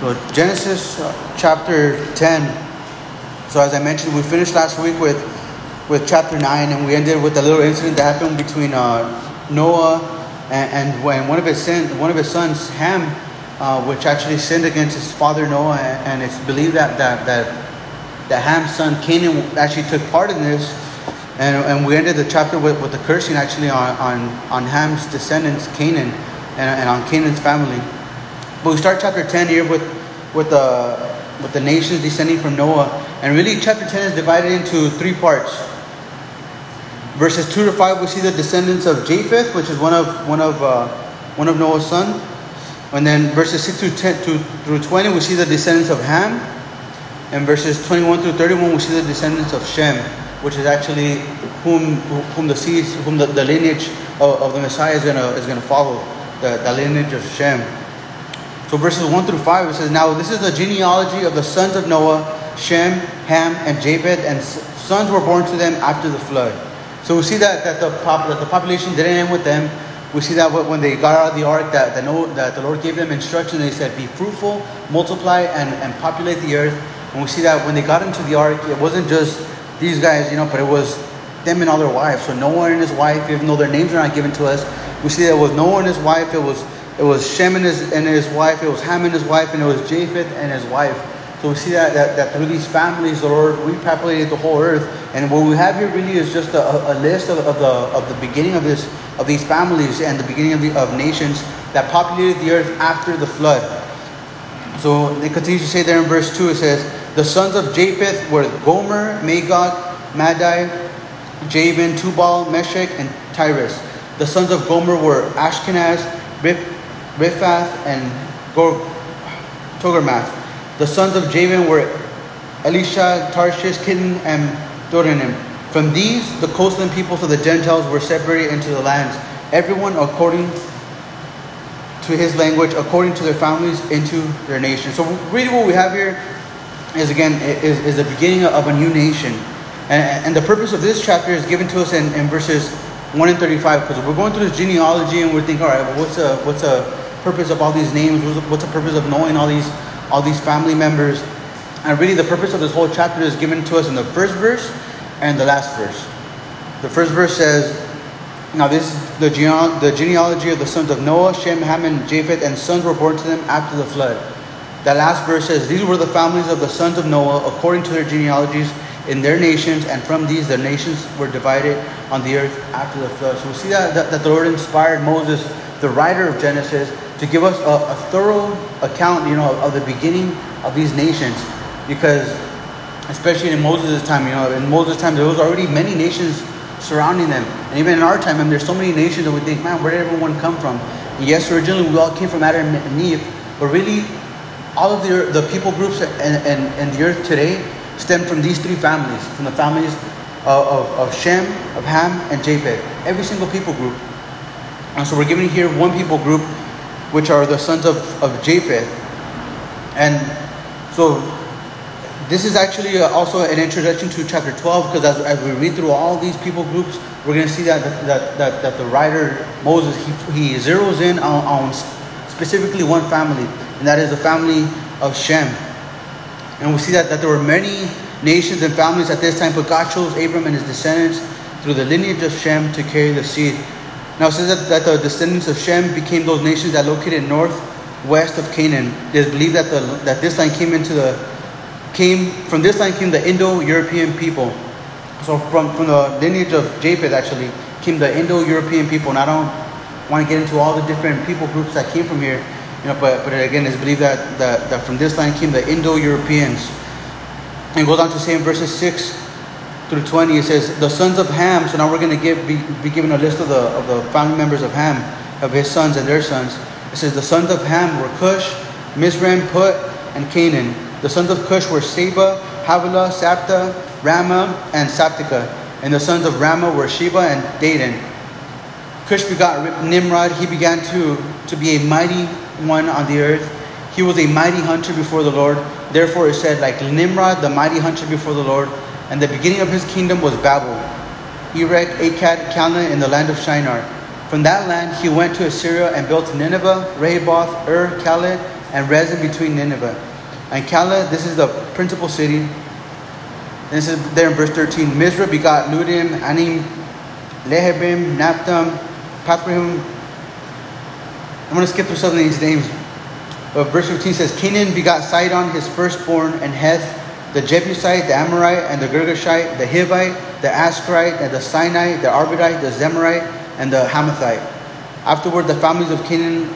So Genesis uh, chapter 10. So as I mentioned, we finished last week with with chapter 9 and we ended with a little incident that happened between uh, Noah and, and, when one of his sin, one of his sons, Ham, uh, which actually sinned against his father Noah and it's believed that that that, that Ham's son Canaan actually took part in this and, and we ended the chapter with, with the cursing actually on, on, on Ham's descendants, Canaan, and, and on Canaan's family. But we start chapter 10 here with, with, the, with the nations descending from Noah. And really, chapter 10 is divided into three parts. Verses 2 to 5, we see the descendants of Japheth, which is one of, one of, uh, one of Noah's son. And then verses 6 through, 10, to, through 20, we see the descendants of Ham. And verses 21 through 31, we see the descendants of Shem, which is actually whom, whom the seeds, whom the, the lineage of, of the Messiah is going to is gonna follow, the, the lineage of Shem. So verses 1 through 5, it says, Now this is the genealogy of the sons of Noah, Shem, Ham, and Japheth, and sons were born to them after the flood. So we see that, that, the, pop, that the population didn't end with them. We see that when they got out of the ark, that, that, no, that the Lord gave them instruction. They said, Be fruitful, multiply, and, and populate the earth. And we see that when they got into the ark, it wasn't just these guys, you know, but it was them and all their wives. So Noah and his wife, even though their names are not given to us, we see that was Noah and his wife, it was it was Shem and his, and his wife, it was Ham and his wife, and it was Japheth and his wife. So we see that, that, that through these families, the Lord repopulated the whole earth. And what we have here really is just a, a list of, of, the, of the beginning of this of these families and the beginning of, the, of nations that populated the earth after the flood. So it continues to say there in verse 2, it says, The sons of Japheth were Gomer, Magog, Madai, Javan, Tubal, Meshech, and Tiras. The sons of Gomer were Ashkenaz, Rip, Riphath, and Gor- Togarmath. The sons of Javan were Elisha, Tarshish, Kittim, and Dodanim. From these, the coastland peoples of the Gentiles were separated into the lands, everyone according to his language, according to their families, into their nation. So, really, what we have here is again is, is the beginning of a new nation, and, and the purpose of this chapter is given to us in, in verses one and thirty-five. Because we're going through this genealogy, and we're thinking, all right, well, what's a what's a purpose of all these names? What's, the purpose of knowing all these all these family members? And really, the purpose of this whole chapter is given to us in the first verse and the last verse. The first verse says, Now this is the, the genealogy of the sons of Noah, Shem, Ham, and Japheth, and sons were born to them after the flood. That last verse says, These were the families of the sons of Noah according to their genealogies in their nations, and from these their nations were divided on the earth after the flood. So we see that, that, that the Lord inspired Moses, the writer of Genesis, to give us a, a thorough account, you know, of, of the beginning of these nations because especially in Moses' time, you know, in Moses' time there was already many nations surrounding them. And even in our time, I mean, there's so many nations that we think, man, where did everyone come from? And yes, originally we all came from Adam and Eve, but really all of the, the people groups and, and, and the earth today stem from these three families, from the families of, of, Shem, of Ham, and Japheth. Every single people group. And so we're given here one people group, which are the sons of, of Japheth. And so this is actually uh, also an introduction to chapter 12 because as, as we read through all these people groups, we're going to see that, that, that, that the writer Moses, he, he zeroes in on, on specifically one family, and that is the family of Shem. And we see that, that there were many nations and families at this time, but God chose Abram and his descendants through the lineage of Shem to carry the seed. Now it says that, that the descendants of Shem became those nations that located northwest of Canaan. It is believed that, the, that this line came into the came from this line came the Indo-European people. So from, from the lineage of Japheth actually came the Indo-European people. And I don't want to get into all the different people groups that came from here, you know, but, but again, it's believed that, that, that from this line came the Indo-Europeans. And goes on to say in verses 6 through 20, it says, the sons of Ham, so now we're going to be, be given a list of the, of the family members of Ham, of his sons and their sons. It says, the sons of Ham were Cush, Mizraim, Put, and Canaan. The sons of Cush were Seba, Havilah, Sabtah, Raamah, and Saptika. And the sons of Raamah were Sheba and Dedan. Cush begot Nimrod. He began to, to be a mighty one on the earth. He was a mighty hunter before the Lord. Therefore, it said, like Nimrod, the mighty hunter before the Lord. And the beginning of his kingdom was Babel, Erech, Akkad, Calneh, in the land of Shinar. From that land he went to Assyria and built Nineveh, Rehoboth, Ur, Calah, and Resen between Nineveh. And Calah, this is the principal city. This is there in verse 13. Mizrah begot Ludim, Anim, Lehabim, Naphtam, Pathrim. I'm going to skip through some of these names. But verse 15 says, Canaan begot Sidon, his firstborn, and Heth, the Jebusite, the Amorite, and the Girgashite, the Hivite, the Askarite, and the Sinai, the Arvadite, the Zemarite, and the Hamathite. Afterward, the families of Canaan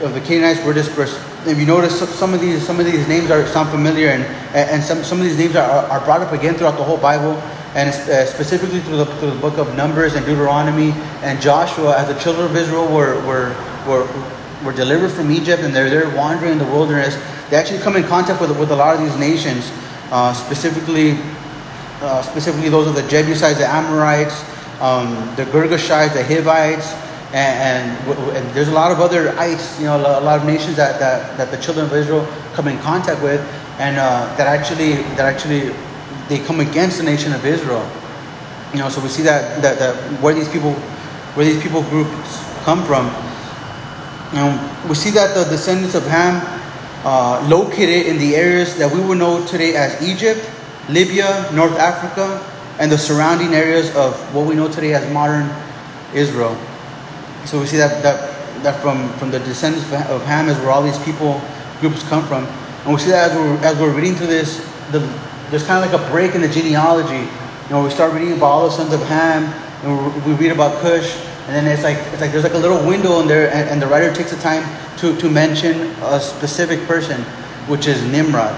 of the Canaanites were dispersed. If you notice, some of these some of these names are sound familiar, and and some some of these names are, are brought up again throughout the whole Bible, and uh, specifically through the, through the book of Numbers and Deuteronomy and Joshua, as the children of Israel were were were were delivered from Egypt and they're there wandering in the wilderness. They actually come in contact with with a lot of these nations, uh, specifically uh, specifically those of the Jebusites, the Amorites, um, the Girgashites, the Hivites and, and, and, there's a lot of other ites, you know, a lot of nations that, that, that the children of Israel come in contact with, and uh, that actually that actually they come against the nation of Israel. You know, so we see that that, that where these people where these people groups come from. You know, we see that the descendants of Ham uh, located in the areas that we would know today as Egypt, Libya, North Africa, and the surrounding areas of what we know today as modern Israel. So we see that, that, that from, from the descendants of Ham is where all these people groups come from. And we see that as we're, as we're reading through this, the, there's kind of like a break in the genealogy. You know, we start reading about all the sons of Ham, and we read about Cush, and then it's like, it's like there's like a little window in there, and, and the writer takes the time to, to mention a specific person, which is Nimrod.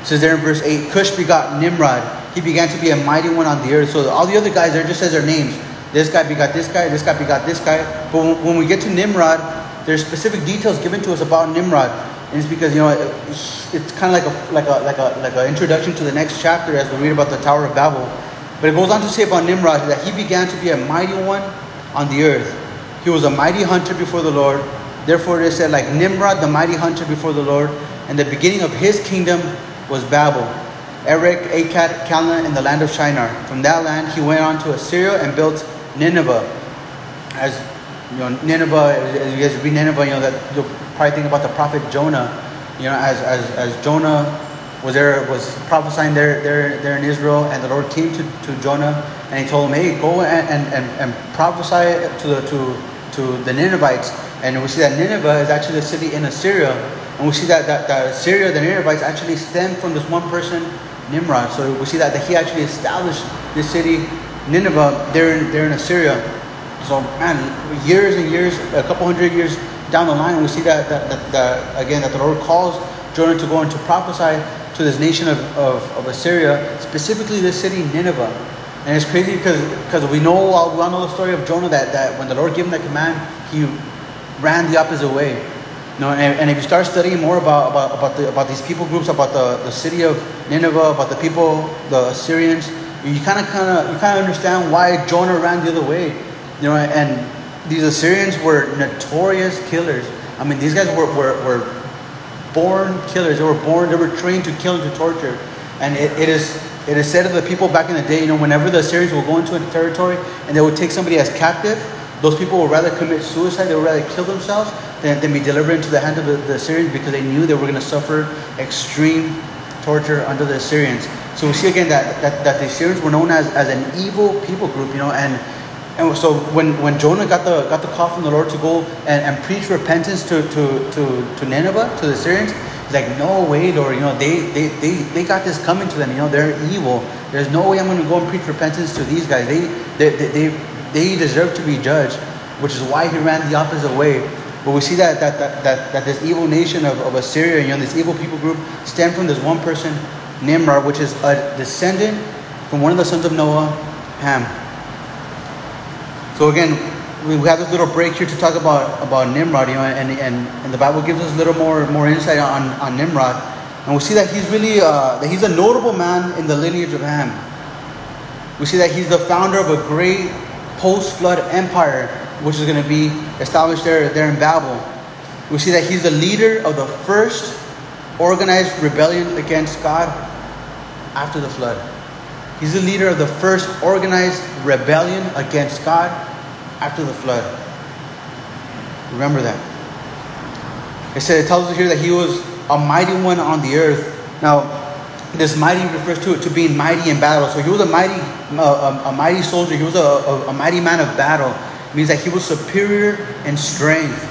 It says there in verse 8, Cush begot Nimrod. He began to be a mighty one on the earth. So all the other guys there just says their names. This guy begot this guy, this guy begot this guy. But when we get to Nimrod, there's specific details given to us about Nimrod. And it's because, you know, it's kind of like a, like a, like a, like an introduction to the next chapter as we read about the Tower of Babel. But it goes on to say about Nimrod that he began to be a mighty one on the earth. He was a mighty hunter before the Lord. Therefore, it is said, like Nimrod, the mighty hunter before the Lord. And the beginning of his kingdom was Babel. Erech, Akkad, Calneh, and the land of Shinar. From that land, he went on to Assyria and built Nineveh, as you know, Nineveh, as you guys read Nineveh, you know that you'll probably think about the prophet Jonah. You know, as as, as Jonah was there was prophesying there there there in Israel, and the Lord came to, to Jonah and he told him, Hey, go and, and, and, prophesy to the to to the Ninevites. And we see that Nineveh is actually a city in Assyria. And we see that, that, that Assyria, the Ninevites, actually stem from this one person, Nimrod. So we see that, that he actually established this city Nineveh, they're in, they're in Assyria. So, man, years and years, a couple hundred years down the line, we see that, that, that, that again, that the Lord calls Jonah to go and to prophesy to this nation of, of, of Assyria, specifically this city, Nineveh. And it's crazy because because we know uh, we all know the story of Jonah that, that when the Lord gave him the command, he ran the opposite way. You know, and, and if you start studying more about about, about, the, about these people groups, about the, the city of Nineveh, about the people, the Assyrians, you kind of kind of you kind of understand why Jonah ran the other way, you know. And these Assyrians were notorious killers. I mean, these guys were were, were born killers. They were born. They were trained to kill and to torture. And it, it is it is said of the people back in the day, you know, whenever the Assyrians would go into a territory and they would take somebody as captive, those people would rather commit suicide. They would rather kill themselves than, than be delivered into the hand of the, the Assyrians because they knew they were going to suffer extreme torture under the Assyrians. So we see again that, that, that the Assyrians were known as, as an evil people group, you know, and and so when, when Jonah got the got the call from the Lord to go and, and preach repentance to, to, to, to Nineveh, to the Syrians, he's like, No way, Lord, you know, they, they, they, they got this coming to them, you know, they're evil. There's no way I'm gonna go and preach repentance to these guys. They they, they, they, they deserve to be judged, which is why he ran the opposite way. But we see that that, that, that, that this evil nation of, of Assyria, you know, this evil people group stem from this one person Nimrod, which is a descendant from one of the sons of Noah, Ham. So again, we have this little break here to talk about, about Nimrod, you know, and, and, and the Bible gives us a little more, more insight on, on Nimrod. And we see that he's really uh, that he's a notable man in the lineage of Ham. We see that he's the founder of a great post-flood empire, which is going to be established there, there in Babel. We see that he's the leader of the first organized rebellion against God after the flood. He's the leader of the first organized rebellion against God after the flood. Remember that. It says it tells us here that he was a mighty one on the earth. Now, this mighty refers to to being mighty in battle. So he was a mighty, a, a mighty soldier. He was a, a, a mighty man of battle. It means that he was superior in strength.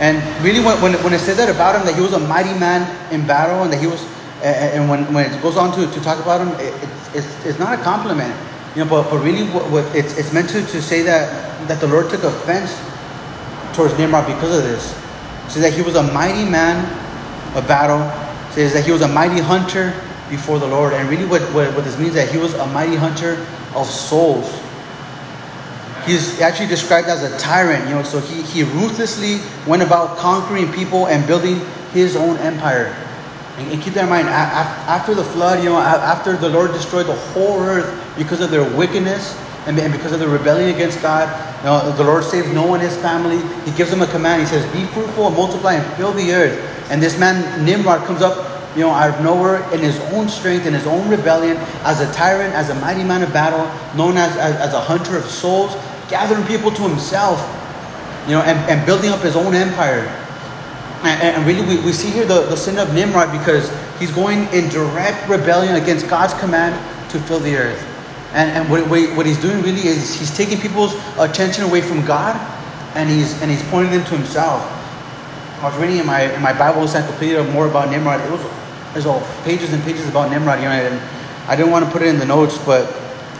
And really, when, when, when it says that about him, that he was a mighty man in battle, and that he was, and when, when it goes on to, to talk about him, it, it, it's, it's not a compliment, you know. But, but really, what, what it's, it's meant to, to say that that the Lord took offense towards Nimrod because of this. It says that he was a mighty man of battle. It says that he was a mighty hunter before the Lord. And really, what, what, what this means that he was a mighty hunter of souls. He's actually described as a tyrant, you know, so he, he ruthlessly went about conquering people and building his own empire. And, and keep that in mind, after the flood, you know, after the Lord destroyed the whole earth because of their wickedness and, because of their rebellion against God, you know, the Lord saves Noah and his family. He gives them a command. He says, Be fruitful and multiply and fill the earth. And this man, Nimrod, comes up you know, out of nowhere in his own strength, in his own rebellion, as a tyrant, as a mighty man of battle, known as, as, as a hunter of souls, gathering people to himself, you know, and, and building up his own empire. And, really, we, we see here the, the sin of Nimrod because he's going in direct rebellion against God's command to fill the earth. And, and what, what he's doing really is he's taking people's attention away from God and he's, and he's pointing them to himself. I was reading in my, in my Bible encyclopedia more about Nimrod. It was there's all pages and pages about Nimrod, you know, and I didn't want to put it in the notes, but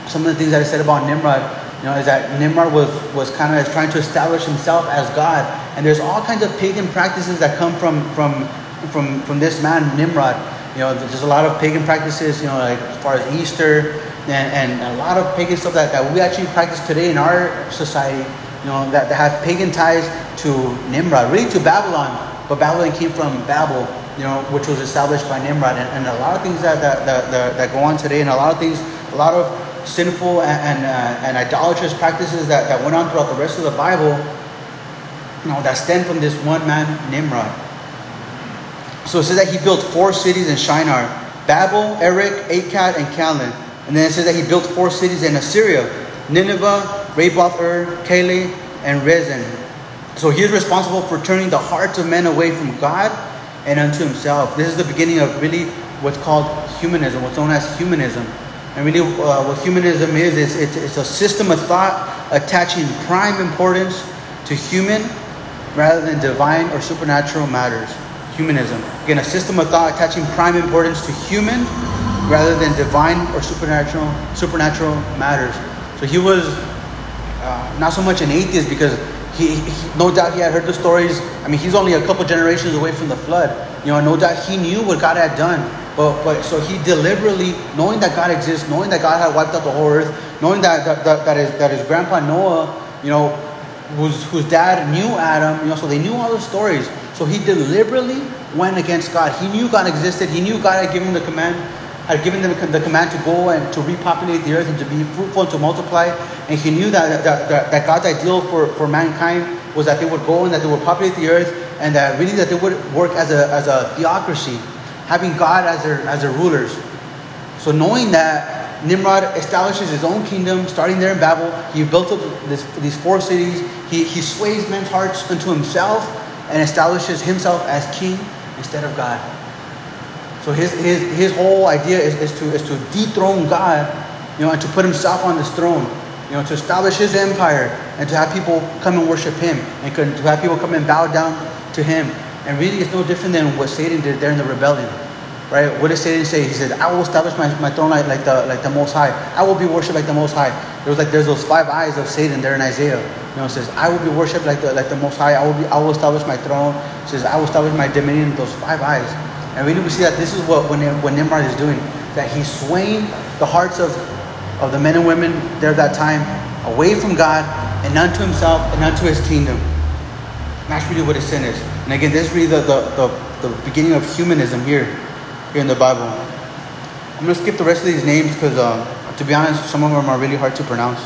some of the things that I said about Nimrod, you know, is that Nimrod was, was kind of trying to establish himself as God. And there's all kinds of pagan practices that come from, from, from, from this man, Nimrod. You know, there's a lot of pagan practices, you know, like as far as Easter and, and a lot of pagan stuff that, that we actually practice today in our society, you know, that, that have pagan ties to Nimrod, really to Babylon. But Babylon came from Babel, you know, which was established by Nimrod. And, and a lot of things that, that, that, that, that go on today, and a lot of things, a lot of sinful and, and, uh, and idolatrous practices that, that went on throughout the rest of the Bible, know, that stem from this one man, Nimrod. So it says that he built four cities in Shinar Babel, Erech, Akkad, and Calneh. And then it says that he built four cities in Assyria Nineveh, Rabbath Ur, Calah, and Resen. So he is responsible for turning the hearts of men away from God and unto himself. This is the beginning of really what's called humanism, what's known as humanism. And really, uh, what humanism is, is it's, it's a system of thought attaching prime importance to human rather than divine or supernatural matters. Humanism. Again, a system of thought attaching prime importance to human rather than divine or supernatural supernatural matters. So he was uh, not so much an atheist because he, he, no doubt he had heard the stories. I mean, he's only a couple generations away from the flood. You know, no doubt he knew what God had done. But, but so he deliberately, knowing that God exists, knowing that God had wiped out the whole earth, knowing that that, that, that, his, that his grandpa Noah, you know, whose, whose dad knew Adam, you know, so they knew all the stories. So he deliberately went against God. He knew God existed. He knew God had given the command, had given them the command to go and to repopulate the earth and to be fruitful and to multiply. And he knew that, that, that, that God's ideal for, for mankind was that they would go and that they would populate the earth and that really that they would work as a, as a theocracy having God as their, as their rulers. So knowing that Nimrod establishes his own kingdom, starting there in Babel, he built up this, these four cities. He, he sways men's hearts unto himself and establishes himself as king instead of God. So his, his, his whole idea is, is, to, is to dethrone God, you know, and to put himself on this throne, you know, to establish his empire and to have people come and worship him and to have people come and bow down to him. And really, it's no different than what Satan did there in the rebellion. Right? What did Satan say? He said, I will establish my, my throne like, like, the, like the Most High. I will be worshipped like the Most High. There was like, there's those five eyes of Satan there in Isaiah. You know, it says, I will be worshipped like the, like the Most High. I will, be, I will establish my throne. It says, I will establish my dominion, those five eyes. And we see that this is what when, when Nimrod is doing, that he's swaying the hearts of, of the men and women there at that time away from God and unto himself and unto his kingdom. And that's really what his sin is. And again, this is really the, the, the, the beginning of humanism here, here in the Bible. I'm going to skip the rest of these names because, uh, to be honest, some of them are really hard to pronounce.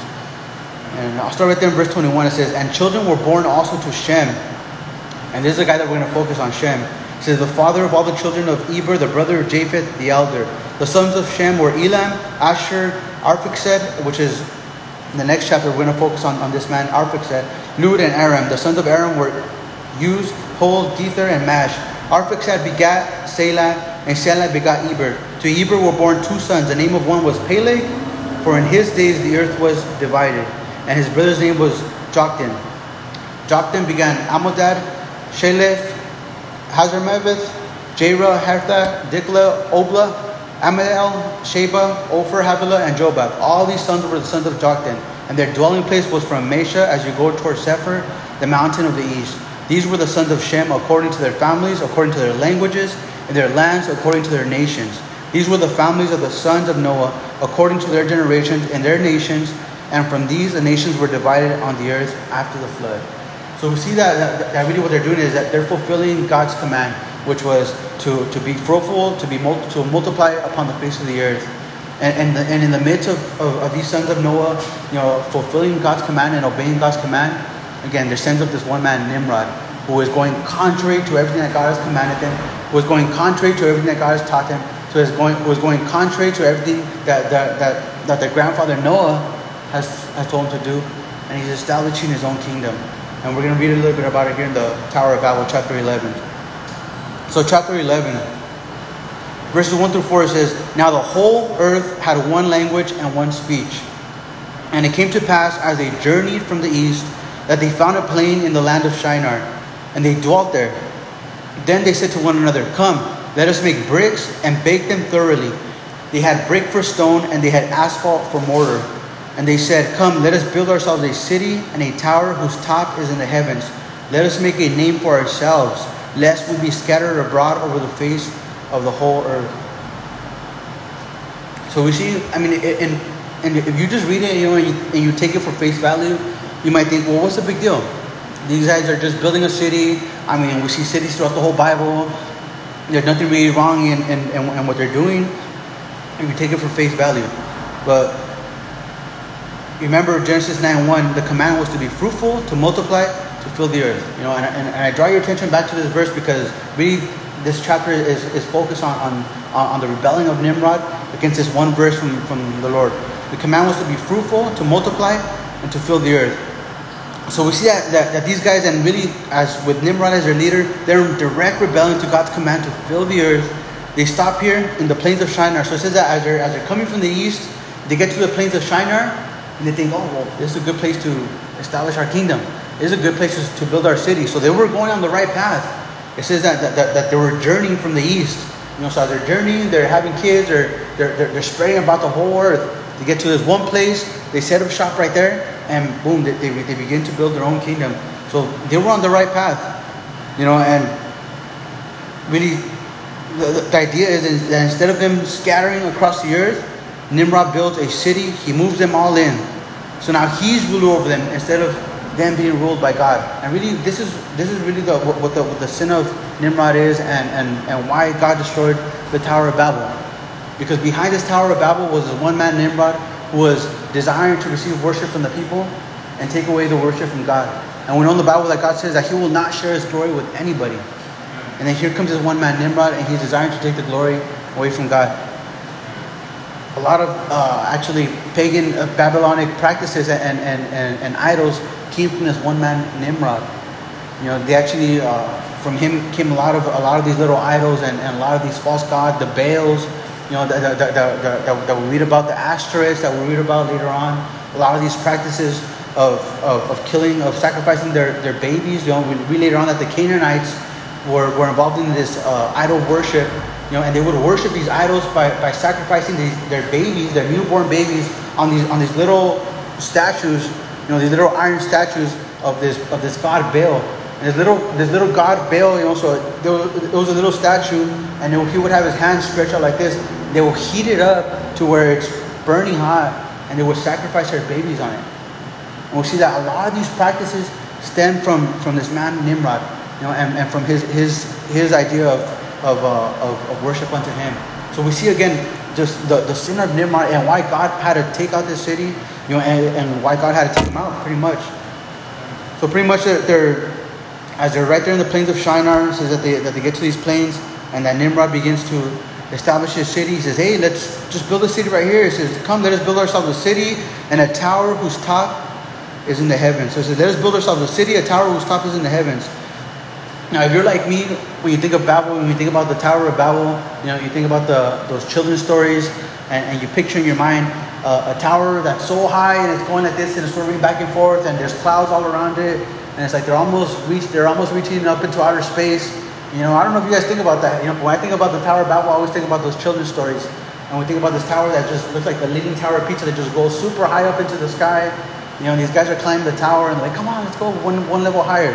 And I'll start right there in verse 21. It says, And children were born also to Shem. And this is the guy that we're going to focus on, Shem. It says, The father of all the children of Eber, the brother of Japheth, the elder. The sons of Shem were Elam, Asshur, Arphaxad, which is in the next chapter, we're going to focus on, on this man, Arphaxad, Lud, and Aram. The sons of Aram were Uz, Hol, Gether, and Mash. Arphaxad begat Selah, and Selah begat Eber. To Eber were born two sons. The name of one was Peleg, for in his days the earth was divided. And his brother's name was Joktan. Joktan began Amodad, Sheleph, Hazarmaveth, Jerah, Hertha, Diklah, Obla, Amadel, Sheba, Ophir, Havilah, and Jobab. All these sons were the sons of Joktan, and their dwelling place was from Mesha as you go towards Sephir, the mountain of the east. These were the sons of Shem according to their families, according to their languages, and their lands according to their nations. These were the families of the sons of Noah according to their generations and their nations, and from these the nations were divided on the earth after the flood. So we see that, that, that really what they're doing is that they're fulfilling God's command, which was to, to be fruitful, to be mul- to multiply upon the face of the earth. And, and, the, and in the midst of, of, of these sons of Noah, you know, fulfilling God's command and obeying God's command, again, there stands up this one man, Nimrod, who is going contrary to everything that God has commanded them, is going contrary to everything that God has taught him. so is going, was going contrary to everything that, that, that, that their grandfather Noah has, has told him to do, and he's establishing his own kingdom. And we're going to read a little bit about it here in the Tower of Babel, chapter 11. So, chapter 11, verses 1 through 4 says, Now the whole earth had one language and one speech. And it came to pass as they journeyed from the east that they found a plain in the land of Shinar, and they dwelt there. Then they said to one another, Come, let us make bricks and bake them thoroughly. They had brick for stone, and they had asphalt for mortar. And they said, Come, let us build ourselves a city and a tower whose top is in the heavens. Let us make a name for ourselves, lest we be scattered abroad over the face of the whole earth. So we see, I mean, and, and if you just read it, you know, and you, and you take it for face value, you might think, well, what's the big deal? These guys are just building a city. I mean, we see cities throughout the whole Bible. There's nothing really wrong in, in, in, in what they're doing. And we take it for face value. But remember Genesis 9 1, the command was to be fruitful, to multiply, to fill the earth. You know, and, and, and I draw your attention back to this verse because really this chapter is, is focused on, on, on the rebelling of Nimrod against this one verse from, from the Lord. The command was to be fruitful, to multiply, and to fill the earth. So we see that, that, that these guys, and really as with Nimrod as their leader, they're in direct rebellion to God's command to fill the earth. They stop here in the plains of Shinar. So it says that as they're, as they're coming from the east, they get to the plains of Shinar, and they think, oh, well, this is a good place to establish our kingdom. This is a good place to build our city. So they were going on the right path. It says that, that, that, that they were journeying from the east. You know, so as they're journeying, they're having kids, they're, they're, they're, they're spreading about the whole earth. They get to this one place, they set up shop right there, and boom, they, they, they begin to build their own kingdom. So they were on the right path. You know, and really, the, the idea is that instead of them scattering across the earth, Nimrod builds a city, he moves them all in. So now he's ruler over them instead of them being ruled by God. And really, this is this is really the what the, what the sin of Nimrod is, and, and, and why God destroyed the Tower of Babel. Because behind this Tower of Babel was this one man Nimrod was desiring to receive worship from the people and take away the worship from God. And we know in the Bible that God says that He will not share His glory with anybody. And then here comes this one man Nimrod, and he's desiring to take the glory away from God a lot of uh, actually pagan uh, Babylonic practices and, and, and, and, idols came from this one man Nimrod. You know, they actually uh, from him came a lot of a lot of these little idols and, and a lot of these false gods, the Baals. You know, that, that, that, that, that we read about the Ashtoreths that we read about later on. A lot of these practices of, of, of killing, of sacrificing their, their babies. You know, we read later on that the Canaanites were, were involved in this uh, idol worship you know, and they would worship these idols by, by sacrificing these, their babies, their newborn babies, on these on these little statues, you know, these little iron statues of this of this god Baal. This little this little god Baal, you know, so there was, it was a little statue, and he would have his hands stretched out like this. They will heat it up to where it's burning hot, and they would sacrifice their babies on it. And we'll see that a lot of these practices stem from from this man Nimrod, you know, and, and from his his his idea of of, uh, of, of, worship unto him. So we see again just the, the sin of Nimrod and why God had to take out this city, you know, and, and why God had to take them out, pretty much. So pretty much they're, they're as they're right there in the plains of Shinar, says that they, that they get to these plains, and that Nimrod begins to establish his city. He says, hey, let's just build a city right here. He says, come, let us build ourselves a city and a tower whose top is in the heavens. So he says, let us build ourselves a city, a tower whose top is in the heavens. Now, if you're like me, when you think of Babel, when you think about the Tower of Babel, you know, you think about the those children's stories, and, and you picture in your mind uh, a tower that's so high and it's going like this and it's swerving back and forth, and there's clouds all around it, and it's like they're almost reach, they're almost reaching up into outer space. You know, I don't know if you guys think about that. You know, when I think about the Tower of Babel, I always think about those children's stories, and we think about this tower that just looks like the Leaning Tower of Pisa that just goes super high up into the sky. You know, these guys are climbing the tower and they're like, come on, let's go one, one level higher.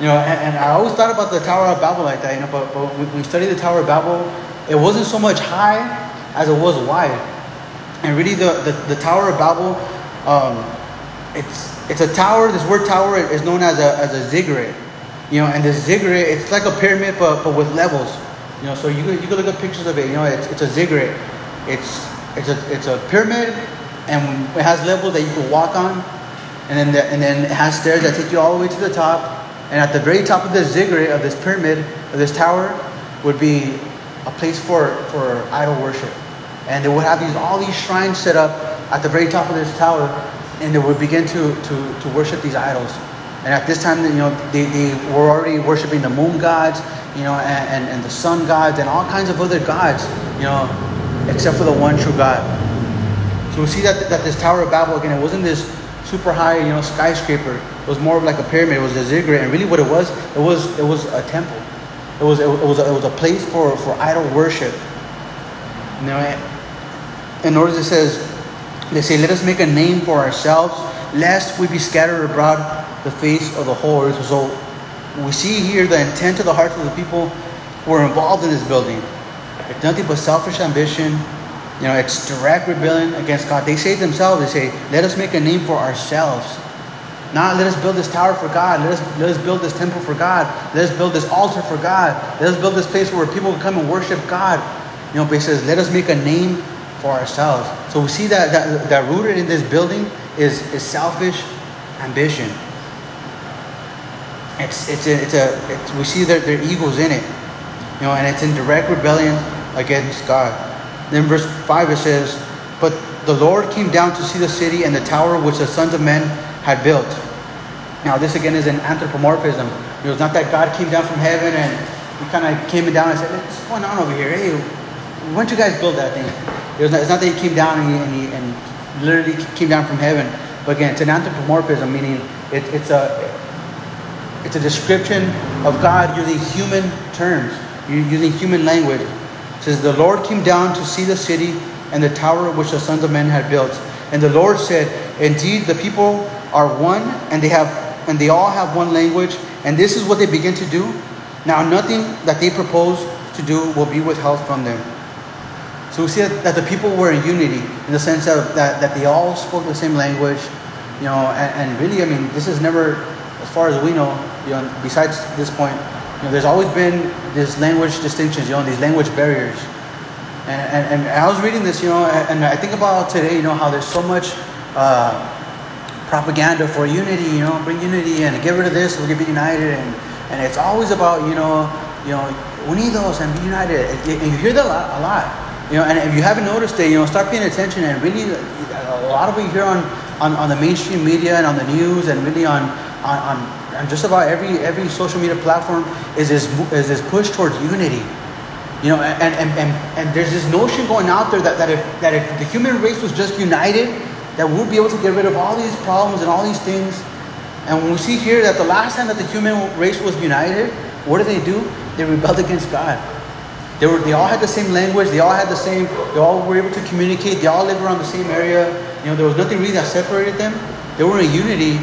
You know, and, and, I always thought about the Tower of Babel like that, you know, but, but when we studied the Tower of Babel, it wasn't so much high as it was wide. And really, the, the, the Tower of Babel, um, it's, it's a tower, this word tower is known as a, as a ziggurat. You know, and the ziggurat, it's like a pyramid, but, but with levels. You know, so you you could look at pictures of it, you know, it's, it's a ziggurat. It's, it's, a, it's a pyramid, and it has levels that you can walk on, and then, the, and then it has stairs that take you all the way to the top, and at the very top of this ziggurat, of this pyramid, of this tower, would be a place for, for idol worship. And they would have these all these shrines set up at the very top of this tower, and they would begin to, to, to worship these idols. And at this time, you know, they, they were already worshiping the moon gods, you know, and, and, and the sun gods, and all kinds of other gods, you know, except for the one true God. So we see that, that this Tower of Babel, again, it wasn't this super high, you know, skyscraper. It was more of like a pyramid. It was a ziggurat, and really, what it was, it was it was a temple. It was it was a, it was a place for for idol worship. You know, in Notice it says, they say, "Let us make a name for ourselves, lest we be scattered abroad the face of the whole earth." So we see here the intent of the hearts of the people who are involved in this building. It's nothing but selfish ambition, you know, it's direct rebellion against God. They say themselves, they say, let us make a name for ourselves. Not let us build this tower for God. Let us, let us build this temple for God. Let us build this altar for God. Let us build this place where people can come and worship God. You know, but he says, let us make a name for ourselves. So we see that, that, that rooted in this building is, is selfish ambition. It's, it's, a, it's a, it's, we see that their egos in it. You know, and it's in direct rebellion against God. Then verse 5 it says, But the Lord came down to see the city and the tower which the sons of men had built. Now, this again is an anthropomorphism. It was not that God came down from heaven and he kind of came down and said, What's going on over here? Hey, why don't you guys build that thing? It was not, it's not that he came down and, he, and, he, and literally came down from heaven. But again, it's an anthropomorphism, meaning it, it's, a, it's a description of God using human terms, using human language says, The Lord came down to see the city and the tower which the sons of men had built. And the Lord said, Indeed, the people are one, and they have and they all have one language, and this is what they begin to do. Now nothing that they propose to do will be withheld from them. So we see that, that the people were in unity in the sense of that, that they all spoke the same language, you know, and, and really, I mean, this is never, as far as we know, you know, besides this point, you know, there's always been this language distinctions, you know, these language barriers. And, and, and I was reading this, you know, and I think about today, you know, how there's so much uh, propaganda for unity, you know, bring unity and get rid of this, we're gonna be united, and, and it's always about, you know, you know, unidos and be united. And you hear that a lot, a lot. You know, and if you haven't noticed it, you know, start paying attention and really, a lot of it you hear on, on, on the mainstream media and on the news and really on, on, on and just about every every social media platform is this is this push towards unity. You know, and, and, and, and there's this notion going out there that, that if that if the human race was just united, that we'll be able to get rid of all these problems and all these things. And when we see here that the last time that the human race was united, what did they do? They rebelled against God. They were they all had the same language, they all had the same, they all were able to communicate, they all lived around the same area. You know, there was nothing really that separated them. They were in unity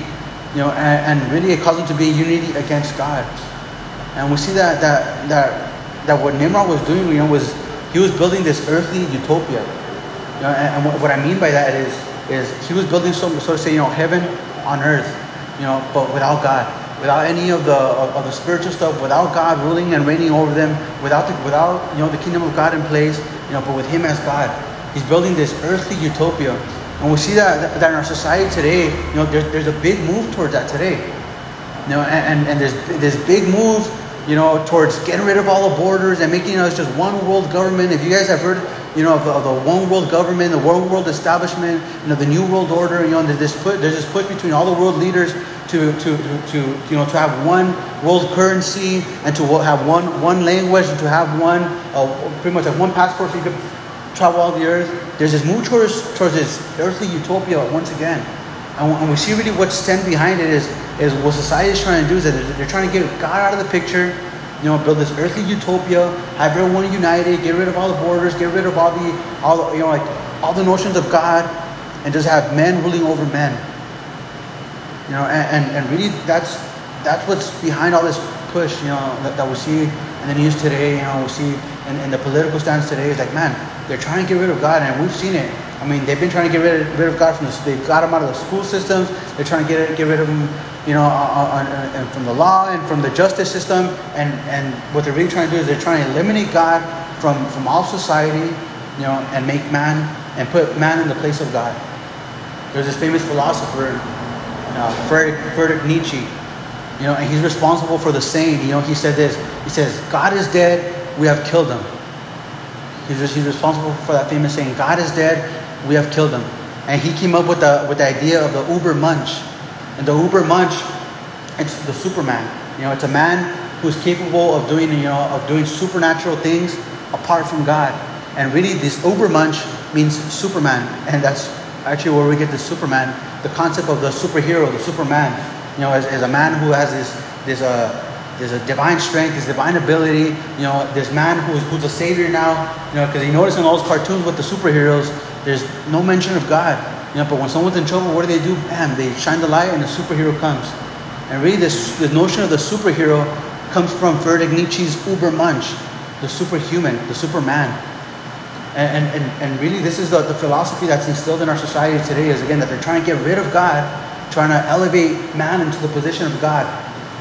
you know, and, and really it caused them to be unity against God. And we see that that that that what Nimrod was doing, you know, was he was building this earthly utopia. You know, and, and what, I mean by that is is he was building so so to say, you know, heaven on earth, you know, but without God, without any of the of, the spiritual stuff, without God ruling and reigning over them, without the, without you know the kingdom of God in place, you know, but with Him as God, He's building this earthly utopia and we see that, that in our society today, you know, there's, there's a big move towards that today. You know, and, and, and there's this big move, you know, towards getting rid of all the borders and making us just one world government. If you guys have heard, you know, of the, of the one world government, the one world establishment, you know, the new world order, you know, there's this, put, there's this push between all the world leaders to, to, to, to, you know, to have one world currency and to have one, one language and to have one, uh, pretty much like one passport so you could travel all the earth. There's this move towards, towards this earthly utopia once again. And, and we see really what's stand behind it is, is what society is trying to do is that they're, they're trying to get God out of the picture, you know, build this earthly utopia, have everyone united, get rid of all the borders, get rid of all the, all you know, like all the notions of God, and just have men ruling over men. You know, and, and, and really that's that's what's behind all this push, you know, that, that we see in the news today, you know, we see in, in the political stance today is like, man, they're trying to get rid of God, and we've seen it. I mean, they've been trying to get rid of, rid of God from the, they got him out of the school systems. They're trying to get get rid of him, you know, on, on, on, from the law and from the justice system. And and what they're really trying to do is they're trying to eliminate God from from all society, you know, and make man and put man in the place of God. There's this famous philosopher, uh, Friedrich, Friedrich Nietzsche, you know, and he's responsible for the saying. You know, he said this. He says, "God is dead. We have killed him." He's, he's responsible for that famous saying, "God is dead. We have killed him." And he came up with the with the idea of the Übermensch, and the Übermensch, it's the Superman. You know, it's a man who's capable of doing you know of doing supernatural things apart from God. And really, this Übermensch means Superman, and that's actually where we get the Superman, the concept of the superhero, the Superman. You know, as, as a man who has this this uh there's a divine strength, this divine ability. You know, this man who's who's a savior now. You know, because you notice in all those cartoons with the superheroes, there's no mention of God. You know, but when someone's in trouble, what do they do? Bam, they shine the light, and the superhero comes. And really, this the notion of the superhero comes from Friedrich Nietzsche's Übermensch, the superhuman, the superman. And, and, and, really, this is the, the philosophy that's instilled in our society today is again that they're trying to get rid of God, trying to elevate man into the position of God.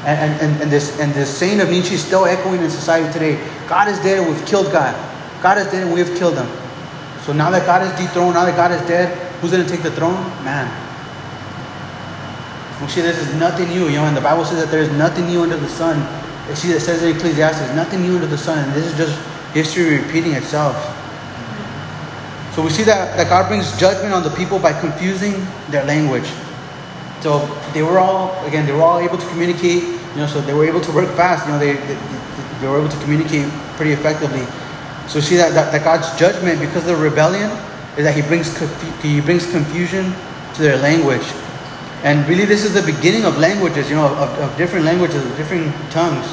And, and, and, this, and this saying of Nietzsche is still echoing in society today God is dead, we've killed God. God is dead, and we have killed him. So now that God is dethroned, now that God is dead, who's going to take the throne? Man. See this is nothing new, you know, and the Bible says that there is nothing new under the sun. See, it says in Ecclesiastes, nothing new under the sun, and this is just history repeating itself. So we see that, that God brings judgment on the people by confusing their language. So they were all, again, they were all able to communicate, you know, so they were able to work fast, you know, they, they, they were able to communicate pretty effectively. So see that, that, that God's judgment, because of the rebellion, is that he brings, he brings confusion to their language. And really, this is the beginning of languages, you know, of, of different languages, of different tongues.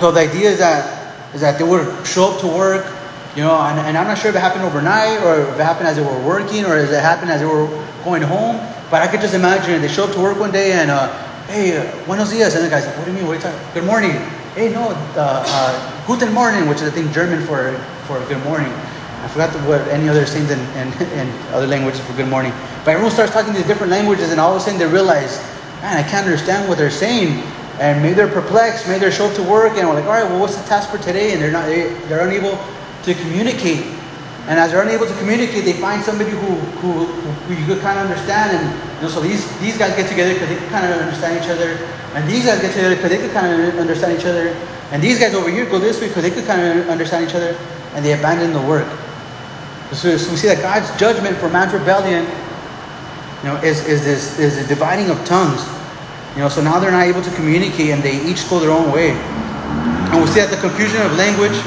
So the idea is that, is that they would show up to work, you know, and, and, I'm not sure if it happened overnight or if it happened as they were working or as it happened as they were going home. But I could just imagine they show up to work one day and, uh, hey, uh, buenos dias. And the guy's like, what do you mean? What are you talking Good morning. Hey, no, uh, uh, guten morning, which is I think German for, for good morning. I forgot the, what any other things in, in, in, other languages for good morning. But everyone starts talking these different languages and all of a sudden they realize, man, I can't understand what they're saying. And maybe they're perplexed, maybe they're show up to work and we're like, all right, well, what's the task for today? And they're not, they, they're unable to communicate. And as they're unable to communicate, they find somebody who, who, who you could kind of understand. And you know, so these, these guys get together because they can kind of understand each other. And these guys get together because they could kind of understand each other. And these guys over here go this way because they could kind of understand each other. And they abandon the work. So, so we see that God's judgment for man's rebellion you know, is, is this is the dividing of tongues. You know, so now they're not able to communicate and they each go their own way. And we see that the confusion of language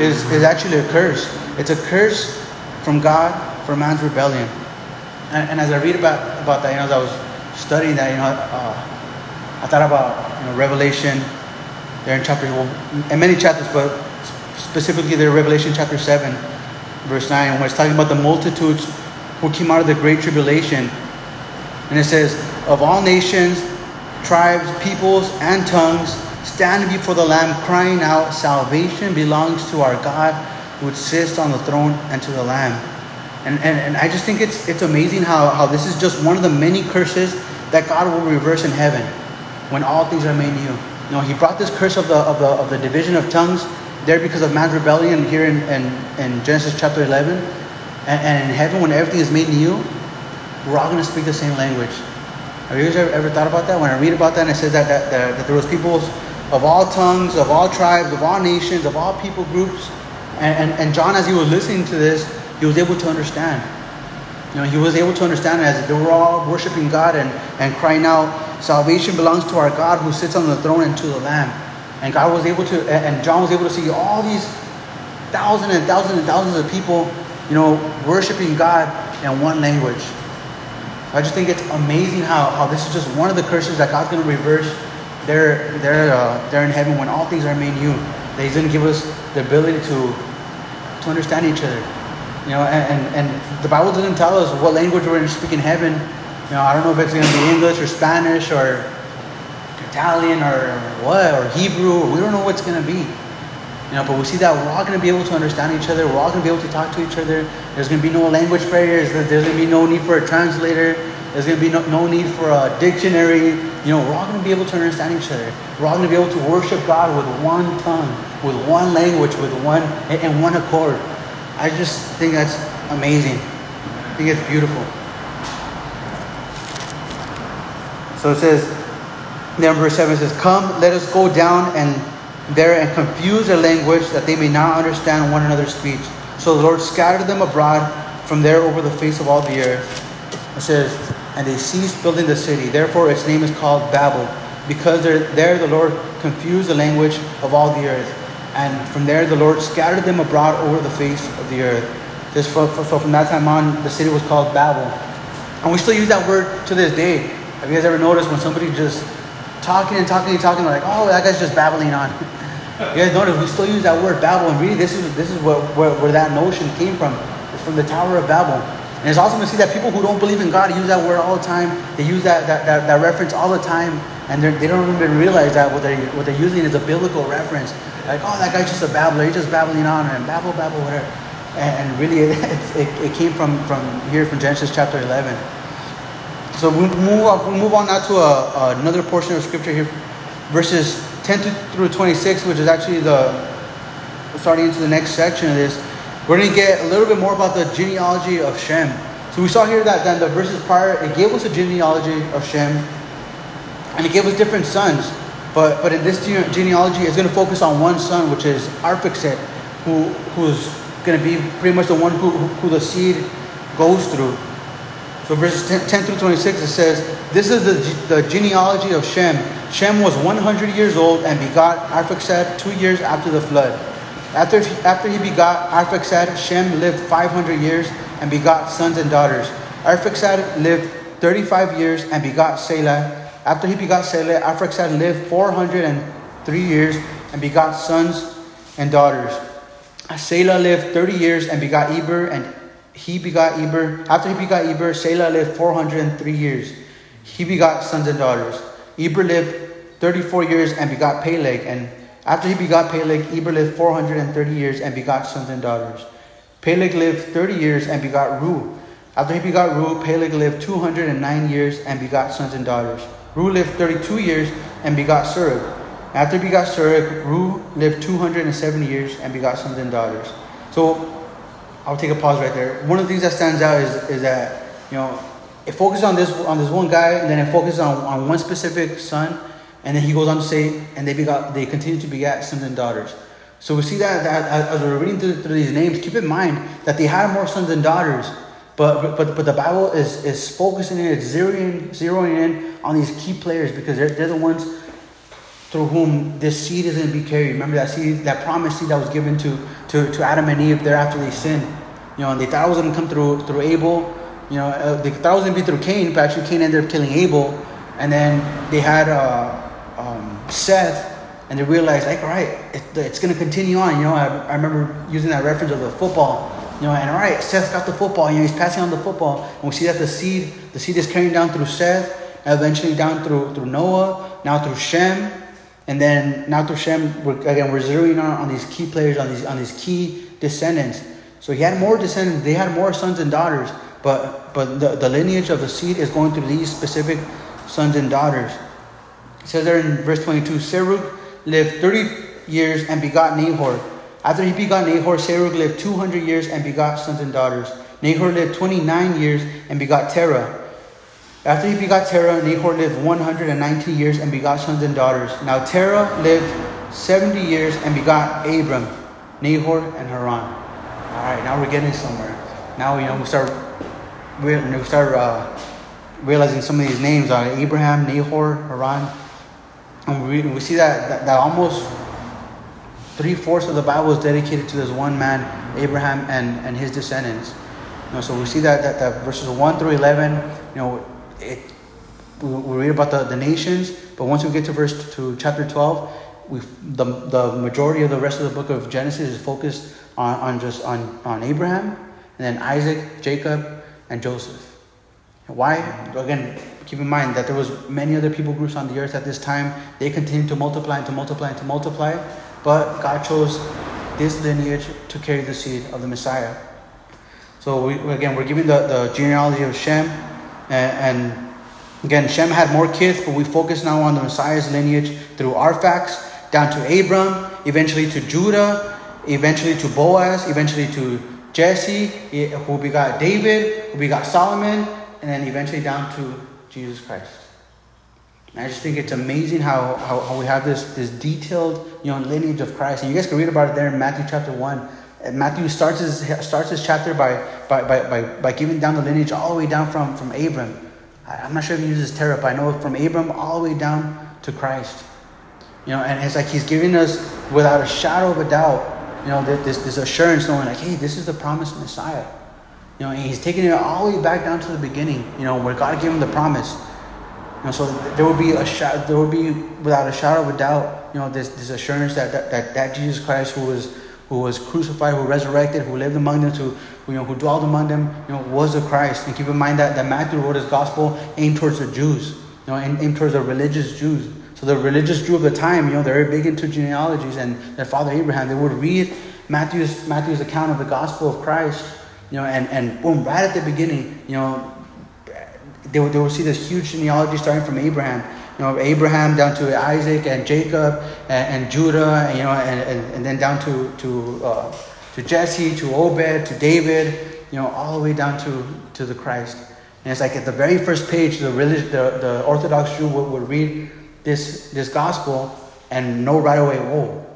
is, is actually a curse. It's a curse from God for man's rebellion. And, and as I read about, about that, you know, as I was studying that, you know, uh, I thought about you know, Revelation there in chapter, well, in many chapters, but specifically there, Revelation chapter 7, verse 9, where it's talking about the multitudes who came out of the great tribulation. And it says, Of all nations, tribes, peoples, and tongues, stand before the Lamb, crying out, Salvation belongs to our God who sits on the throne and to the Lamb. And, and, and I just think it's, it's amazing how, how this is just one of the many curses that God will reverse in heaven when all things are made new. You know, He brought this curse of the, of the, of the division of tongues there because of man's rebellion here in, in, in Genesis chapter 11. And, and in heaven, when everything is made new, we're all going to speak the same language. Have you guys ever, ever, thought about that? When I read about that, and it says that, that, that, that there was peoples of all tongues, of all tribes, of all nations, of all people groups. And, and, and John, as he was listening to this, he was able to understand. You know, he was able to understand as they were all worshiping God and, and crying out, salvation belongs to our God who sits on the throne and to the Lamb. And God was able to, and John was able to see all these thousands and thousands and thousands of people, you know, worshiping God in one language. I just think it's amazing how, how this is just one of the curses that God's going to reverse there, there, uh, there in heaven when all things are made new. Going to give us the ability to, to understand each other. You know, and, and, and the Bible doesn't tell us what language we're going to speak in heaven. You know, I don't know if it's going to be English or Spanish or Italian or what, or Hebrew. We don't know what's going to be. You know, but we see that we're all going to be able to understand each other. We're all going to be able to talk to each other. There's going to be no language barriers. There's going to be no need for a translator. There's going to be no, no need for a dictionary. You know, we're all going to be able to understand each other. We're all going to be able to worship God with one tongue, with one language, with one and one accord. I just think that's amazing. I think it's beautiful. So it says, verse 7 says, Come, let us go down and there and confuse their language that they may not understand one another's speech. So the Lord scattered them abroad from there over the face of all the earth. It says, And they ceased building the city. Therefore its name is called Babel, because there, there the Lord confused the language of all the earth. And from there the Lord scattered them abroad over the face of the earth. Just for, for, so from that time on, the city was called Babel. And we still use that word to this day. Have you guys ever noticed when somebody just talking and talking and talking, like, oh, that guy's just babbling on. you guys notice we still use that word Babel, and really this is this is where, where, where that notion came from. It's from the Tower of Babel. And it's awesome to see that people who don't believe in God use that word all the time. They use that, that, that, that reference all the time, and they don't even realize that what they're, what they're using is a biblical reference. Like, oh, that guy's just a babbler. He's just babbling on and babble, babble, whatever. And, and really, it, it, it came from, from here, from Genesis chapter 11. So we move we move on now to a, another portion of scripture here, verses 10 through 26, which is actually the starting into the next section of this. We're going to get a little bit more about the genealogy of Shem. So we saw here that then the verses prior, it gave us a genealogy of Shem, and it gave us different sons. But but in this genealogy, it's going to focus on one son, which is Arphaxad, who who's going to be pretty much the one who, who the seed goes through. So verses 10, 10, through 26, it says, This is the, the genealogy of Shem. Shem was 100 years old and begot Arphaxad two years after the flood. After, after he begot Arphaxad, Shem lived 500 years and begot sons and daughters. Arphaxad lived 35 years and begot Selah. After he begot Selah, Arphaxad lived 403 years and begot sons and daughters. Selah lived 30 years and begot Eber and he begot Eber. After he begot Eber, Selah lived 403 years. He begot sons and daughters. Eber lived 34 years and begot Peleg. And after he begot Peleg, Eber lived 430 years and begot sons and daughters. Peleg lived 30 years and begot Reu. After he begot Reu, Peleg lived 209 years and begot sons and daughters. Reu lived 32 years and begot Serug. After he begot Serug, Reu lived 270 years and begot sons and daughters. So I'll take a pause right there. One of the things that stands out is, is that, you know, it focuses on this on this one guy, and then it focuses on, on one specific son, and then he goes on to say, and they begot, they continue to beget sons and daughters. So we see that, that as we're reading through, through, these names, keep in mind that they had more sons and daughters, but but but the Bible is is focusing in, it's zeroing zeroing in on these key players because they're, they're the ones through whom this seed is going to be carried. Remember that seed, that promised seed that was given to, to, to Adam and Eve thereafter they sinned. You know, and they thought it was going to come through through Abel. You know, uh, they thought it was going to be through Cain, but actually Cain ended up killing Abel. And then they had uh, Seth, and they realized, like, all right, it, it's going to continue on. You know, I, I remember using that reference of the football. You know, and all right, Seth got the football. You know, he's passing on the football, and we see that the seed, the seed is carrying down through Seth, eventually down through through Noah, now through Shem, and then now through Shem, we're, again, we're zeroing on, on these key players, on these, on these key descendants. So he had more descendants, they had more sons and daughters, but, but the, the lineage of the seed is going through these specific sons and daughters. It says there in verse 22 Serug lived 30 years and begot Nahor. After he begot Nahor, Serug lived 200 years and begot sons and daughters. Nahor lived 29 years and begot Terah. After he begot Terah, Nahor lived 119 years and begot sons and daughters. Now Terah lived 70 years and begot Abram, Nahor, and Haran. All right, now we're getting somewhere. Now you know we start we, start uh, realizing some of these names are Abraham, Nahor, Haran. And we, we see that, that, that almost three fourths of the Bible is dedicated to this one man, Abraham, and, and his descendants. You know, so we see that, that, that verses 1 through 11, you know, it, we, we read about the, the nations, but once we get to verse to chapter 12, we the, the majority of the rest of the book of Genesis is focused on, on just on, on Abraham, and then Isaac, Jacob, and Joseph. Why? Again, keep in mind that there was many other people groups on the earth at this time. They continued to multiply and to multiply and to multiply, but God chose this lineage to carry the seed of the Messiah. So we, again, we're giving the, the genealogy of Shem, and, and again, Shem had more kids, but we focus now on the Messiah's lineage through Arphax down to Abram, eventually to Judah, eventually to Boaz, eventually to Jesse, eh, who begot David, who begot Solomon, and then eventually down to Jesus Christ. And I just think it's amazing how, how, how, we have this, this detailed you know, lineage of Christ. And you guys can read about it there in Matthew chapter 1. And Matthew starts his, starts his chapter by, by, by, by, by giving down the lineage all the way down from, from Abram. I'm not sure if he uses Terah, but I know from Abram all the way down to Christ. You know, and it's like he's giving us, without a shadow of a doubt, you know, this, this assurance knowing like, hey, this is the promised Messiah. You know, and he's taking it all the way back down to the beginning, you know, where God gave him the promise. You know, so there will be a there will be without a shadow of a doubt, you know, this, this assurance that, that, that, that Jesus Christ who was who was crucified, who resurrected, who lived among them, to you know, who dwelled among them, you know, was the Christ. And keep in mind that, that Matthew wrote his gospel aimed towards the Jews, you know, and aimed towards the religious Jews. So the religious Jew of the time, you know, they're very big into genealogies, and their father Abraham, they would read Matthew's Matthew's account of the gospel of Christ, you know, and, and boom, right at the beginning, you know, they would, they would see this huge genealogy starting from Abraham, you know, Abraham down to Isaac and Jacob and, and Judah, and, you know, and, and, and then down to to uh, to Jesse, to Obed, to David, you know, all the way down to, to the Christ. And it's like at the very first page, the, the, the Orthodox Jew would, would read this, this gospel and know right away, whoa,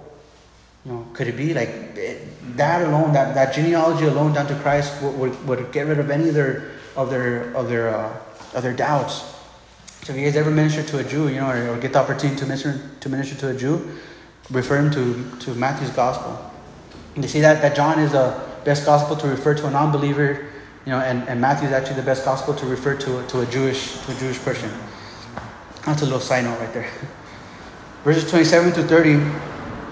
you know, could it be like that alone, that, that genealogy alone down to Christ would, would, would get rid of any of their of their of their uh, of their doubts. So if you guys ever minister to a Jew, you know, or, or get the opportunity to minister to minister to a Jew, refer him to, to Matthew's gospel. And you see that that John is the best gospel to refer to a non-believer, you know, and, and Matthew is actually the best gospel to refer to, to a Jewish to a Jewish person. That's a little side note right there. Verses 27 to 30,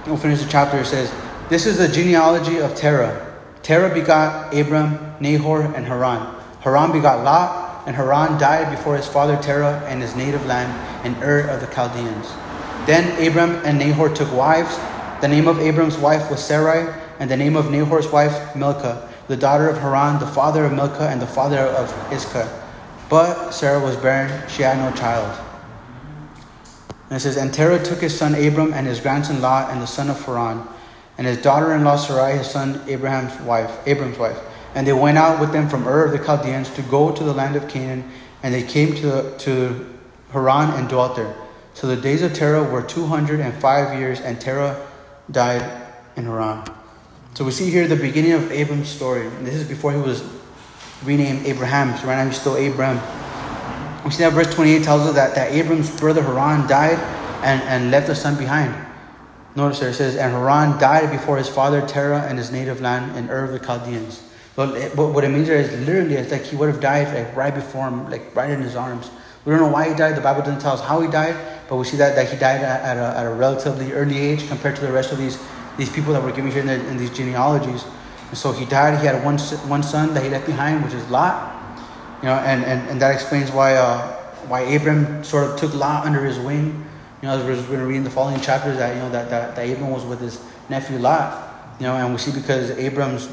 we'll finish the chapter. It says, This is the genealogy of Terah. Terah begot Abram, Nahor, and Haran. Haran begot Lot, and Haran died before his father Terah and his native land in Ur of the Chaldeans. Then Abram and Nahor took wives. The name of Abram's wife was Sarai, and the name of Nahor's wife Milcah, the daughter of Haran, the father of Milcah, and the father of Iscah. But Sarah was barren, she had no child. And it says, And Terah took his son Abram and his grandson Lot and the son of Haran, and his daughter-in-law Sarai, his son Abraham's wife, Abram's wife. And they went out with them from Ur of the Chaldeans to go to the land of Canaan, and they came to, to Haran and dwelt there. So the days of Terah were 205 years, and Terah died in Haran. So we see here the beginning of Abram's story. And this is before he was renamed Abraham. So right now he's still Abram. We see that verse 28 tells us that, that Abram's brother Haran died and, and left a son behind. Notice there it says, And Haran died before his father Terah in his native land in Ur of the Chaldeans. But what it means there is literally, it's like he would have died like right before him, like right in his arms. We don't know why he died. The Bible doesn't tell us how he died, but we see that, that he died at, a, at a relatively early age compared to the rest of these, these people that we're given here in, the, in these genealogies. And so he died. He had one, one son that he left behind, which is Lot. You know, and, and, and that explains why uh, why Abram sort of took Lot under his wing. You know, as we're going to read in the following chapters that you know that, that, that Abram was with his nephew Lot. You know, and we see because Abram's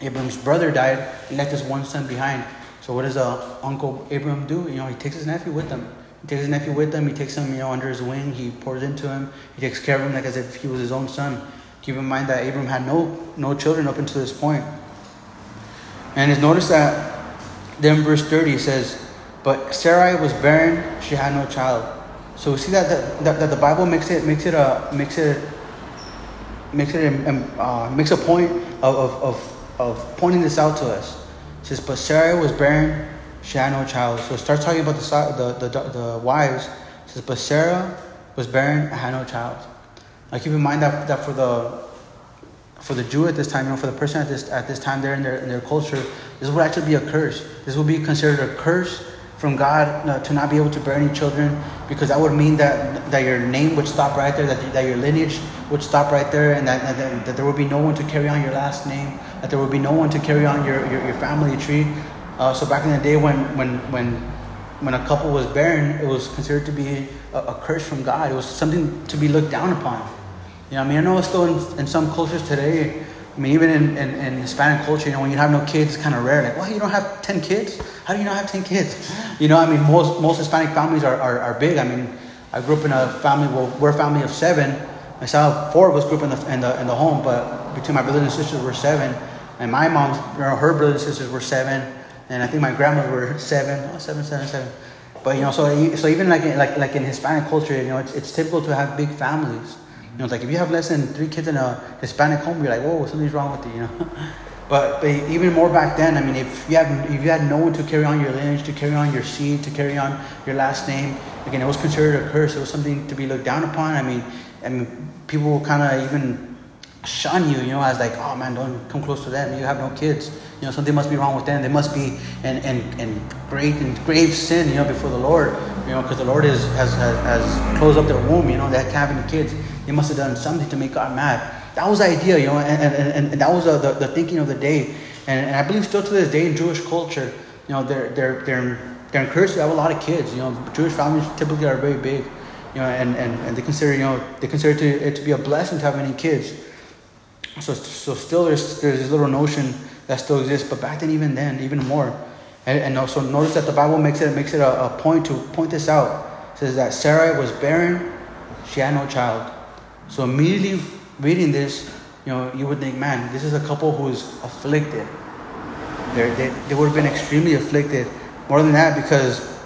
Abram's brother died, he left his one son behind. So what does uh, Uncle Abram do? You know, he takes his nephew with him. He takes his nephew with him. He takes him, you know, under his wing. He pours into him. He takes care of him like as if he was his own son. Keep in mind that Abram had no no children up until this point. And it's notice that then verse 30 says, But Sarai was barren, she had no child. So see that, that, that, that the Bible makes it makes it a makes it makes it a, uh, makes a point of, of, of, of pointing this out to us. It says, But Sarai was barren, she had no child. So it starts talking about the, the, the, the wives. It says, But Sarah was barren and had no child. Now keep in mind that, that for the for the Jew at this time, you know, for the person at this at this time there in their in their culture, this would actually be a curse. This would be considered a curse from God uh, to not be able to bear any children, because that would mean that that your name would stop right there, that, that your lineage would stop right there, and that, that, that there would be no one to carry on your last name, that there would be no one to carry on your, your, your family tree. Uh, so back in the day when when when when a couple was barren, it was considered to be a, a curse from God. It was something to be looked down upon. You know, I mean, I know it's still in, in some cultures today. I mean, even in, in, in, Hispanic culture, you know, when you have no kids, it's kind of rare. Like, well, you don't have 10 kids? How do you not have 10 kids? You know, I mean, most, most Hispanic families are, are, are big. I mean, I grew up in a family, well, we're a family of seven. Myself, four of us grew up in the, in the, in the home, but between my brothers and sisters, we're seven. And my mom, you know, her brothers and sisters were seven. And I think my grandmas were seven, oh, seven, seven, seven. But, you know, so, so even like, like, like in Hispanic culture, you know, it's, it's typical to have big families. You know, like if you have less than three kids in a Hispanic home, you're like, whoa, something's wrong with you, you know. but, but even more back then, I mean, if you had if you had no one to carry on your lineage, to carry on your seed, to carry on your last name, again, it was considered a curse. It was something to be looked down upon. I mean, I mean, people kind of even shun you, you know, as like, oh man, don't come close to them. You have no kids. You know, something must be wrong with them. They must be in, in, in great in grave sin, you know, before the Lord. You know, because the Lord is, has, has, has closed up their womb, you know, they can't have any kids. They must have done something to make God mad. That was the idea, you know, and, and, and that was the, the thinking of the day. And, and I believe still to this day in Jewish culture, you know, they're, they're, they're, they're encouraged to have a lot of kids. You know, Jewish families typically are very big, you know, and, and, and they consider, you know, they consider to, it to be a blessing to have many kids. So, so still there's, there's this little notion that still exists, but back then, even then, even more. And, and also notice that the Bible makes it, makes it a, a point to point this out. It says that Sarah was barren, she had no child. So immediately reading this, you know, you would think, man, this is a couple who's afflicted. They're, they they would have been extremely afflicted. More than that, because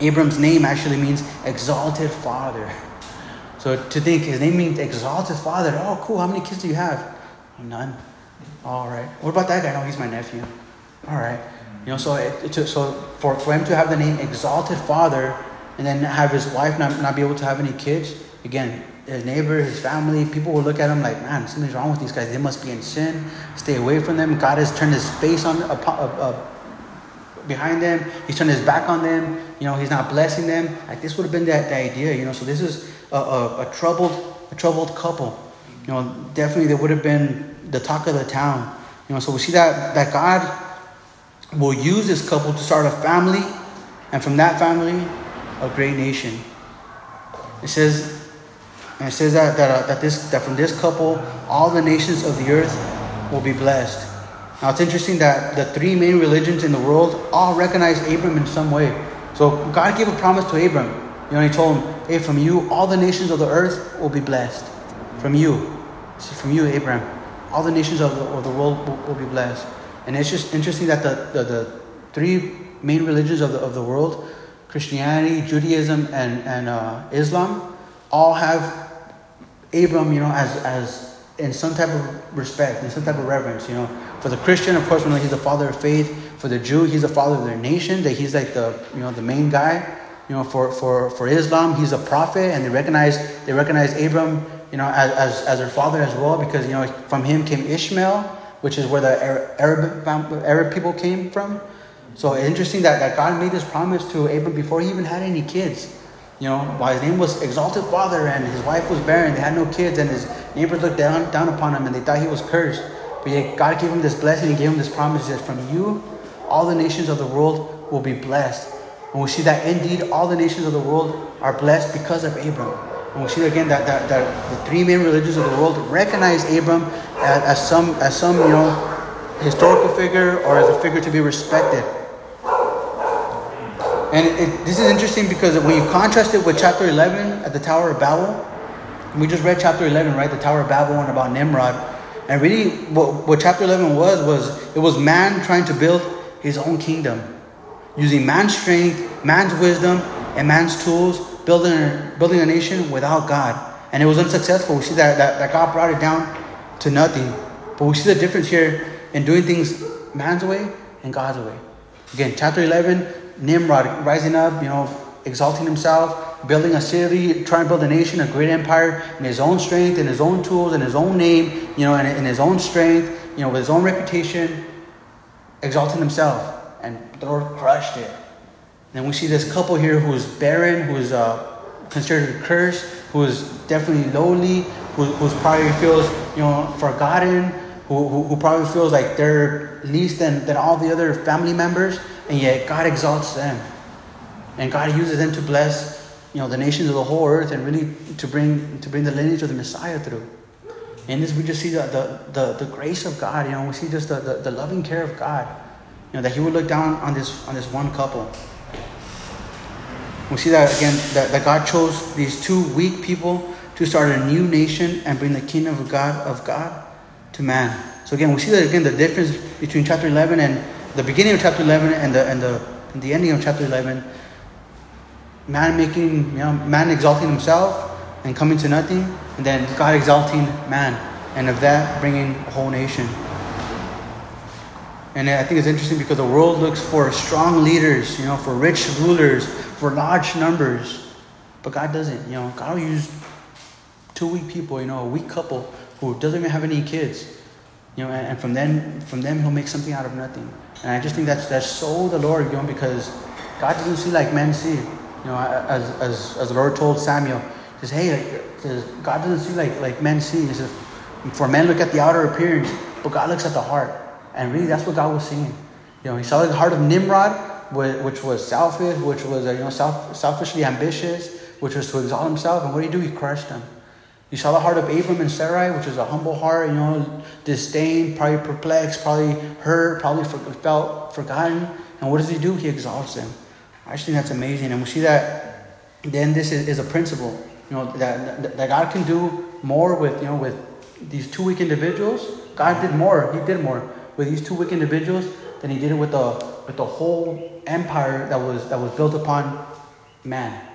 Abram's name actually means exalted father. So to think his name means exalted father. Oh, cool. How many kids do you have? None. All right. What about that guy? No, he's my nephew. All right. You know, so it, it, so for, for him to have the name exalted father and then have his wife not, not be able to have any kids, again, his neighbor, his family, people will look at him like, man, something's wrong with these guys. They must be in sin. Stay away from them. God has turned his face on uh, uh, behind them. He's turned his back on them. You know, he's not blessing them. Like this would have been the, the idea. You know, so this is a, a, a troubled, a troubled couple. You know, definitely they would have been the talk of the town. You know, so we see that that God will use this couple to start a family, and from that family, a great nation. It says and it says that, that, uh, that, this, that from this couple, all the nations of the earth will be blessed. Now it's interesting that the three main religions in the world all recognize Abram in some way. So God gave a promise to Abram. You know, He told him, "Hey, from you, all the nations of the earth will be blessed. From you, from you, Abram, all the nations of the, of the world will, will, be blessed." And it's just interesting that the, the, the three main religions of the, of the world, Christianity, Judaism, and, and uh, Islam, all have Abram, you know, as, as in some type of respect, in some type of reverence, you know. For the Christian, of course, know he's the father of faith. For the Jew, he's the father of their nation, that he's like the, you know, the main guy. You know, for, for, for Islam, he's a prophet, and they recognize, they recognize Abram, you know, as, as, as their father as well, because, you know, from him came Ishmael, which is where the Arab, um, Arab people came from. So interesting that, that God made this promise to Abram before he even had any kids. You know, while his name was Exalted Father and his wife was barren, they had no kids, and his neighbors looked down, down upon him and they thought he was cursed. But yet God gave him this blessing, He gave him this promise that from you, all the nations of the world will be blessed. And we see that indeed all the nations of the world are blessed because of Abram. And we see again that, that, that the three main religions of the world recognize Abram as, as some as some you know historical figure or as a figure to be respected. And it, this is interesting because when you contrast it with chapter 11 at the Tower of Babel, we just read chapter 11, right? The Tower of Babel and about Nimrod. And really, what, what chapter 11 was, was it was man trying to build his own kingdom. Using man's strength, man's wisdom, and man's tools, building a, building a nation without God. And it was unsuccessful. We see that, that, that God brought it down to nothing. But we see the difference here in doing things man's way and God's way. Again, chapter 11, Nimrod rising up, you know, exalting himself, building a city, trying to build a nation, a great empire in his own strength, in his own tools, in his own name, you know, in, in his own strength, you know, with his own reputation, exalting himself. And the Lord crushed it. And we see this couple here who's barren, who's uh, considered a curse, who is definitely lowly, who who's probably feels you know forgotten, who, who, who probably feels like they're least than, than all the other family members, and yet God exalts them, and God uses them to bless you know the nations of the whole earth and really to bring to bring the lineage of the Messiah through. And this we just see the, the, the, the grace of God, you know, we see just the, the, the loving care of God. You know, that He would look down on this on this one couple. We see that again that, that God chose these two weak people to start a new nation and bring the kingdom of God of God to man. So again, we see that again the difference between chapter 11 and the beginning of chapter 11 and the and the and the ending of chapter 11. Man making, you know, man exalting himself and coming to nothing, and then God exalting man, and of that bringing a whole nation. And I think it's interesting because the world looks for strong leaders, you know, for rich rulers, for large numbers. But God doesn't, you know, God will use two weak people, you know, a weak couple who doesn't even have any kids. You know, and, and from them from them he'll make something out of nothing. And I just think that's that's so the Lord, you know, because God doesn't see like men see. You know, as as as the Lord told Samuel, he says, Hey, God doesn't see like like men see. He says, For men look at the outer appearance, but God looks at the heart. And really that's what God was seeing. You know, he saw the heart of Nimrod, which was selfish, which was uh, you know self, selfishly ambitious, which was to exalt himself. And what did he do? He crushed him. You saw the heart of Abram and Sarai, which is a humble heart, you know, disdained, probably perplexed, probably hurt, probably felt forgotten. And what does he do? He exalts them. I just think that's amazing. And we see that then this is, is a principle, you know, that, that God can do more with, you know, with these two weak individuals. God did more. He did more with these two weak individuals than he did it with the, with the whole empire that was, that was built upon man.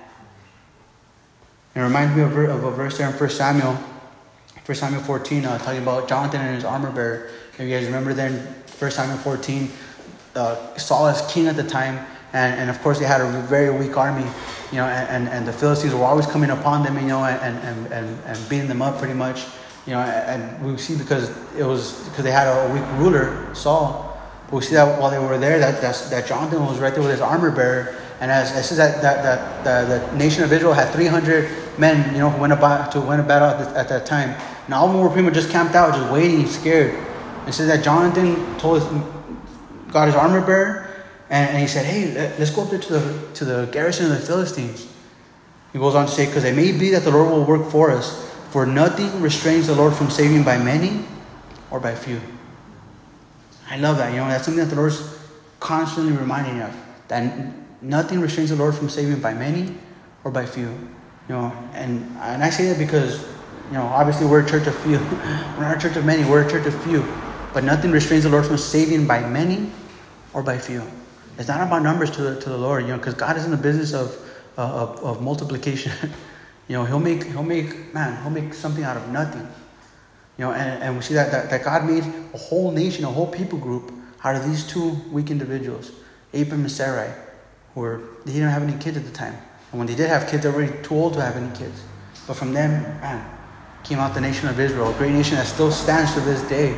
It reminds me of, of a verse there in 1 Samuel, 1 Samuel 14, uh, talking about Jonathan and his armor bearer. If you guys remember then, 1 Samuel 14, uh, Saul is king at the time, and, and of course they had a very weak army, you know, and, and the Philistines were always coming upon them, you know, and, and, and, and beating them up pretty much, you know, and we see because it was because they had a weak ruler, Saul. But we see that while they were there, that, that Jonathan was right there with his armor bearer, and as it says that, that, that the nation of Israel had 300 men, you know, who went about to win a battle at, the, at that time. And all of them were pretty much just camped out, just waiting, scared. It says that Jonathan told his, got his armor bearer, and, and he said, "Hey, let's go up there to the to the garrison of the Philistines." He goes on to say, "Because it may be that the Lord will work for us, for nothing restrains the Lord from saving by many or by few." I love that. You know, that's something that the Lord's constantly reminding of that nothing restrains the Lord from saving by many or by few. You know, and and I say that because, you know, obviously we're a church of few. we're not a church of many, we're a church of few. But nothing restrains the Lord from saving by many or by few. It's not about numbers to the, to the Lord, you know, because God is in the business of, uh, of, of multiplication. you know, he'll make, he'll make, man, he'll make something out of nothing. You know, and, and we see that, that, that God made a whole nation, a whole people group out of these two weak individuals, Abram and Sarai were they didn't have any kids at the time. And when they did have kids, they were too old to have any kids. But from them, man, came out the nation of Israel, a great nation that still stands to this day.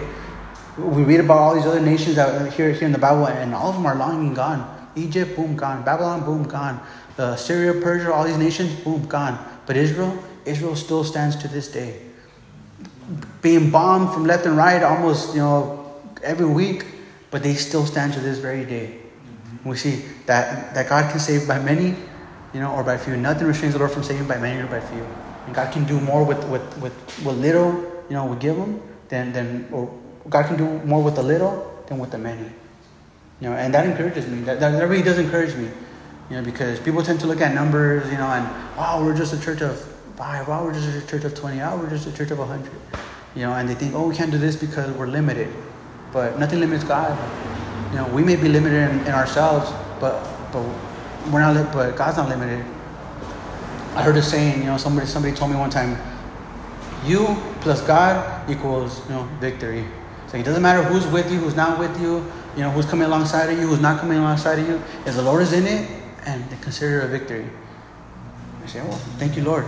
We read about all these other nations that here, here in the Bible, and all of them are long and gone. Egypt, boom, gone. Babylon, boom, gone. Uh, Syria, Persia, all these nations, boom, gone. But Israel, Israel still stands to this day. Being bombed from left and right almost, you know, every week, but they still stand to this very day. We see that, that God can save by many, you know, or by few. Nothing restrains the Lord from saving by many or by few. And God can do more with, with, with what little, you know, we give Him than, than or God can do more with the little than with the many. You know, and that encourages me. That, that really does encourage me. You know, because people tend to look at numbers, you know, and wow, we're just a church of five, wow, we're just a church of twenty, wow, we're just a church of hundred. You know, and they think, oh, we can't do this because we're limited. But nothing limits God. You know, we may be limited in, in ourselves, but but we're not. Li- but God's not limited. I heard a saying. You know, somebody somebody told me one time, you plus God equals you know victory. So it doesn't matter who's with you, who's not with you, you know, who's coming alongside of you, who's not coming alongside of you. If the Lord is in it, and they consider it a victory. I say, well, thank you, Lord.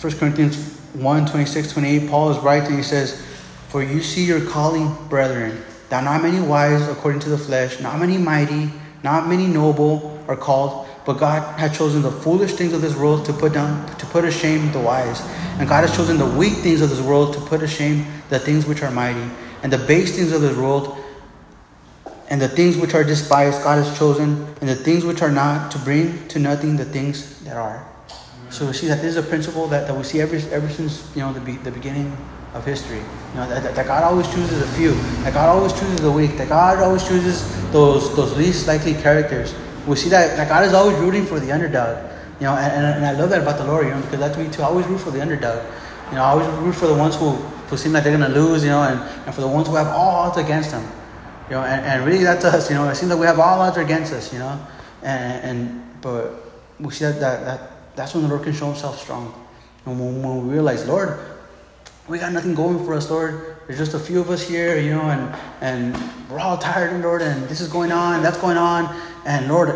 1 Corinthians 1 26, 28, Paul is writing, he says, For you see your calling, brethren, that not many wise according to the flesh, not many mighty, not many noble are called, but God has chosen the foolish things of this world to put down, to put ashamed the wise. And God has chosen the weak things of this world to put ashamed the things which are mighty, and the base things of this world, and the things which are despised, God has chosen, and the things which are not, to bring to nothing the things that are. So we see that this is a principle that, that we see ever, ever since you know the, be, the beginning of history. You know, that, that God always chooses a few, that God always chooses the weak, that God always chooses those, those least likely characters. We see that, that God is always rooting for the underdog. You know, and, and I love that about the Lord, you know, because that's me too. I always root for the underdog. You know, I always root for the ones who, who seem like they're going to lose, you know, and, and for the ones who have all odds against them. You know, and, and really that's us, you know. It seems like we have all odds against us, you know. And, and but we see that, that, that that's when the Lord can show himself strong. And when, when we realize, Lord, we got nothing going for us, Lord. There's just a few of us here, you know, and, and we're all tired, Lord, and this is going on, that's going on. And Lord,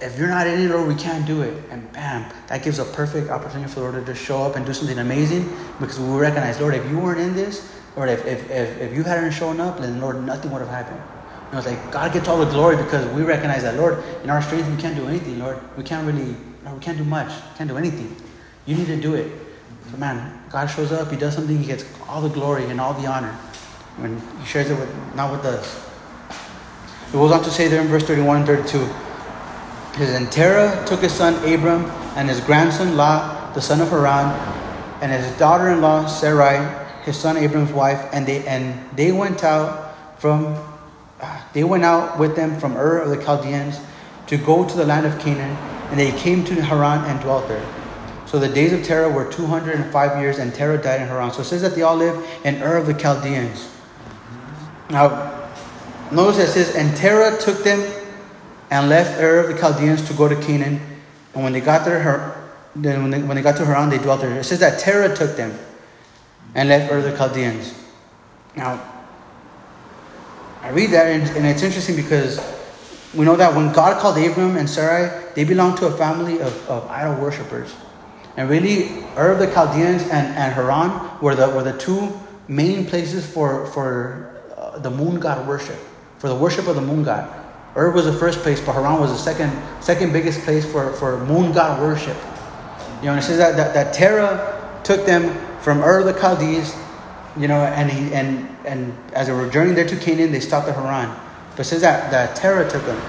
if you're not in it, Lord, we can't do it. And bam, that gives a perfect opportunity for the Lord to just show up and do something amazing because we recognize, Lord, if you weren't in this, Lord, if, if, if, if you hadn't shown up, then Lord, nothing would have happened. And it's like God gets all the glory because we recognize that, Lord, in our strength we can't do anything, Lord. We can't really, Lord, we can't do much, can't do anything. You need to do it. Man, God shows up, He does something, He gets all the glory and all the honor. When He shares it with not with us. It goes on to say there in verse 31 and 32. His and Terah took his son Abram and his grandson Lot, the son of Haran, and his daughter-in-law Sarai, his son Abram's wife, and they and they went out from uh, they went out with them from Ur of the Chaldeans to go to the land of Canaan, and they came to Haran and dwelt there. So the days of Terah were 205 years, and Terah died in Haran. So it says that they all lived in Ur of the Chaldeans. Now, notice it says, and Terah took them and left Ur of the Chaldeans to go to Canaan. And when they got there, then when they, when they got to Haran, they dwelt there. It says that Terah took them and left Ur of the Chaldeans. Now, I read that, and, and it's interesting because we know that when God called Abram and Sarai, they belonged to a family of, of idol worshippers. And really, Ur of the Chaldeans and, and Haran were the, were the two main places for, for uh, the moon god worship, for the worship of the moon god. Ur was the first place, but Haran was the second, second biggest place for, for moon god worship. You know, and it says that, that, that Terah took them from Ur of the Chaldees, you know, and, he, and, and as they were journeying there to Canaan, they stopped at Haran. But it says that, that Terah took them.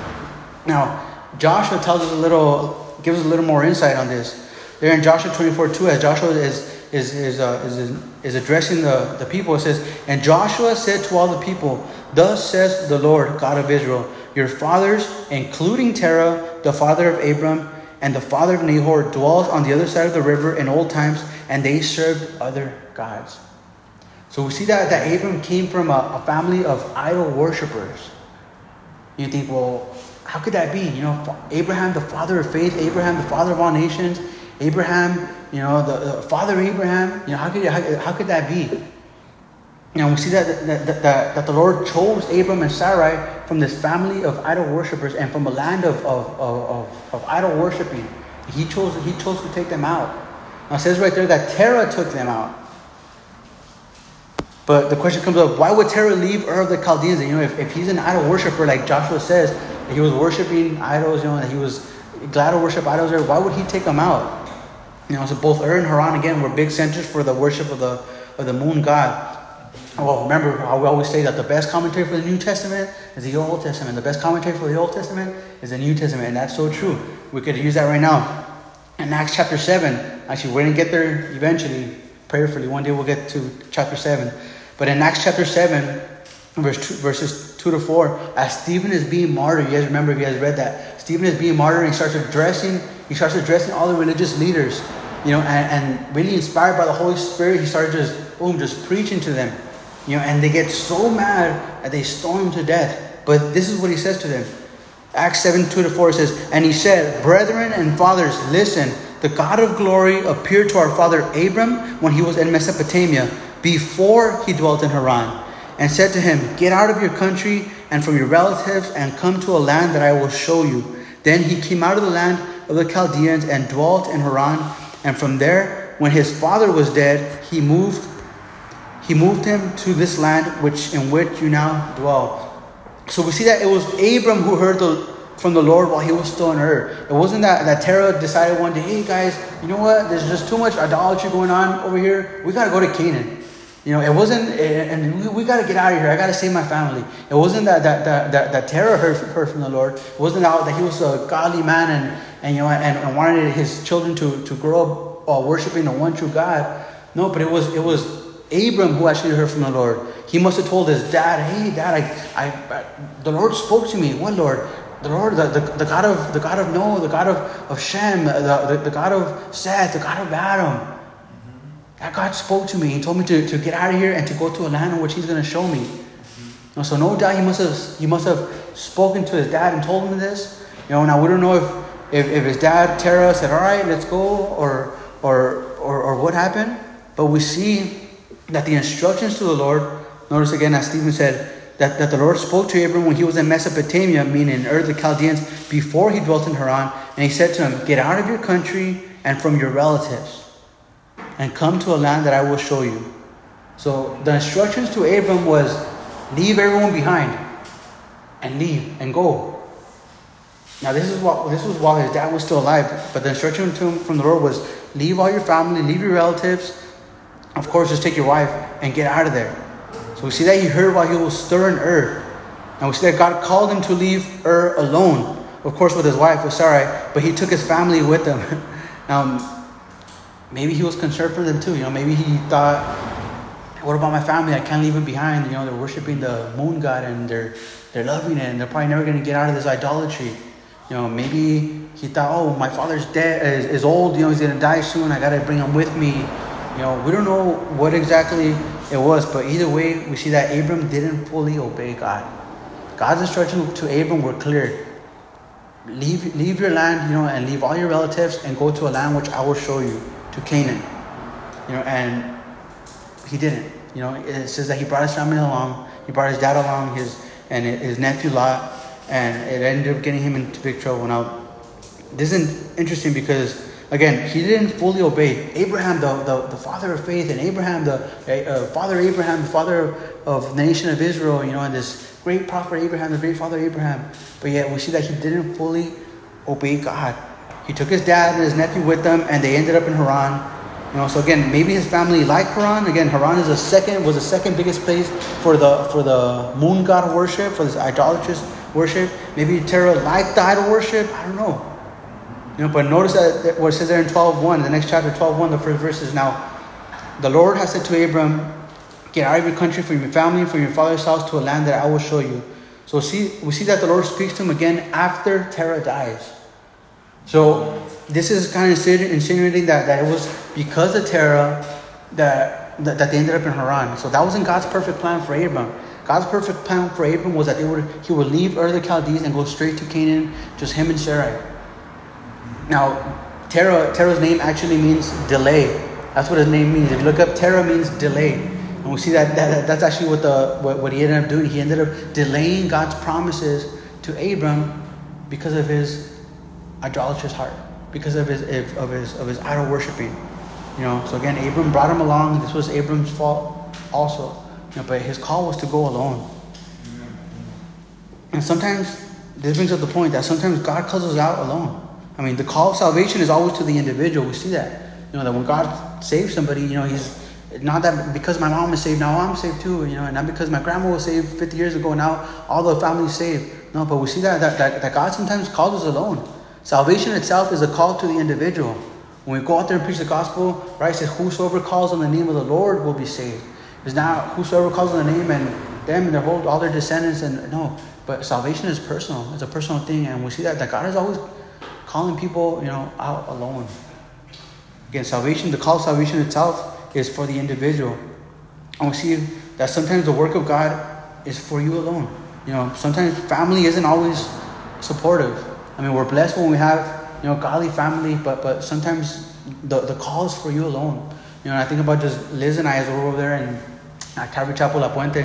Now, Joshua tells us a little, gives us a little more insight on this. There in Joshua 24 2, as Joshua is, is, is, uh, is, is addressing the, the people, it says, And Joshua said to all the people, Thus says the Lord God of Israel, Your fathers, including Terah, the father of Abram, and the father of Nahor, dwelt on the other side of the river in old times, and they served other gods. So we see that, that Abram came from a, a family of idol worshippers. You think, well, how could that be? You know, Abraham, the father of faith, Abraham, the father of all nations, Abraham, you know, the, the father Abraham, you know, how could, how, how could that be? You know, we see that, that, that, that, the Lord chose Abram and Sarai from this family of idol worshippers and from a land of, of, of, of, of idol worshiping. He chose, he chose to take them out. Now it says right there that Terah took them out. But the question comes up, why would Terah leave Ur of the Chaldeans? You know, if, if he's an idol worshiper, like Joshua says, he was worshiping idols, you know, that he was glad to worship idols there, why would he take them out? You know, so both Ur and Haran, again, were big centers for the worship of the, of the moon god. Well, remember how we always say that the best commentary for the New Testament is the Old Testament. The best commentary for the Old Testament is the New Testament, and that's so true. We could use that right now. In Acts chapter 7, actually, we're to get there eventually, prayerfully. One day we'll get to chapter 7. But in Acts chapter 7, verse two, verses 2 to 4, as Stephen is being martyred, you guys remember if you guys read that, Stephen is being martyred and he starts addressing, he starts addressing all the religious leaders, you know, and, and really inspired by the Holy Spirit, he started just, boom, just preaching to them. You know, and they get so mad that they stone him to death. But this is what he says to them. Acts 7 2 to 4 says, And he said, Brethren and fathers, listen, the God of glory appeared to our father Abram when he was in Mesopotamia, before he dwelt in Haran. and said to him, Get out of your country and from your relatives and come to a land that I will show you. Then he came out of the land of the Chaldeans and dwelt in Haran. And from there, when his father was dead, he moved he moved him to this land which in which you now dwell. So we see that it was Abram who heard the, from the Lord while he was still on earth. It wasn't that, that Terah decided one day, hey guys, you know what? There's just too much idolatry going on over here. We got to go to Canaan. You know, it wasn't, and we, we got to get out of here. I got to save my family. It wasn't that that that that, that Terah heard, heard from the Lord. It wasn't that, that he was a godly man and and you know and, and wanted his children to to grow up uh, worshiping the one true God. No, but it was it was Abram who actually heard from the Lord. He must have told his dad, "Hey, Dad, I, I, I the Lord spoke to me. What Lord? The Lord, the, the, the, God of the God of Noah, the God of, of Shem, the, the, the God of Seth, the God of Adam." That God spoke to me. He told me to, to get out of here and to go to a land in which He's going to show me. So no doubt he must have he must have spoken to his dad and told him this. You know, now we don't know if, if, if his dad Terah said, "All right, let's go," or or or, or what happened. But we see that the instructions to the Lord. Notice again, as Stephen said, that, that the Lord spoke to Abram when he was in Mesopotamia, meaning in Ur the Chaldeans, before he dwelt in Haran, and he said to him, "Get out of your country and from your relatives." and come to a land that I will show you. So the instructions to Abram was leave everyone behind and leave and go. Now this is what this was while his dad was still alive, but the instruction to him from the Lord was leave all your family, leave your relatives, of course just take your wife and get out of there. So we see that he heard while he was stirring Ur. And we see that God called him to leave Ur alone. Of course with his wife was Sarai, but he took his family with him. um, maybe he was concerned for them too. You know, maybe he thought, what about my family? I can't leave them behind. You know, they're worshiping the moon god and they're they're loving it and they're probably never going to get out of this idolatry. You know, maybe he thought, oh, my father's dead, is, is old. You know, he's going to die soon. I got to bring him with me. You know, we don't know what exactly it was, but either way, we see that Abram didn't fully obey God. God's instructions to Abram were clear. Leave, leave your land, you know, and leave all your relatives and go to a land which I will show you to Canaan. You know, and he didn't. You know, it says that he brought his family along. He brought his dad along, his and his nephew Lot, and it ended up getting him into big trouble. Now, this is interesting because again, he didn't fully obey Abraham, the, the, the father of faith, and Abraham, the uh, father Abraham, the father of the nation of Israel. You know, and this great prophet Abraham, the great father Abraham. But yet, we see that he didn't fully obey God. He took his dad and his nephew with them, and they ended up in Haran. You know, so again, maybe his family liked Haran. Again, Haran is a second was the second biggest place for the for the moon god worship, for this idolatrous worship. Maybe Terah liked the idol worship. I don't know. You know, but notice that what it says there in 12.1, the next chapter 12.1, the first verse is now, the Lord has said to Abram, get out of your country, from your family, from your father's house to a land that I will show you. So see, we see that the Lord speaks to him again after Terah dies. So this is kind of insinuating that, that it was because of Terah that, that, that they ended up in Haran. So that wasn't God's perfect plan for Abram. God's perfect plan for Abram was that would he would leave Ur the Chaldees and go straight to Canaan, just him and Sarai. Now, Terah Terah's name actually means delay. That's what his name means. If you look up, Terah means delay. And we see that, that that's actually what the what, what he ended up doing. He ended up delaying God's promises to Abram because of his idolatrous heart because of his of his of his idol worshiping. You know, so again, Abram brought him along. This was Abram's fault also. But his call was to go alone. And sometimes this brings up the point that sometimes God calls us out alone. I mean, the call of salvation is always to the individual. We see that. You know, that when God saves somebody, you know, he's not that because my mom is saved, now I'm saved too, you know, and not because my grandma was saved 50 years ago, now all the family's saved. No, but we see that, that, that, that God sometimes calls us alone. Salvation itself is a call to the individual. When we go out there and preach the gospel, right, it says, Whosoever calls on the name of the Lord will be saved. It's not whosoever calls on the name and them and their whole all their descendants and no. But salvation is personal. It's a personal thing, and we see that that God is always calling people, you know, out alone. Again, salvation, the call of salvation itself is for the individual. And we see that sometimes the work of God is for you alone. You know, sometimes family isn't always supportive. I mean, we're blessed when we have, you know, godly family, but but sometimes the, the call is for you alone. You know, I think about just Liz and I as we were over there in at Calvary Chapel La Puente,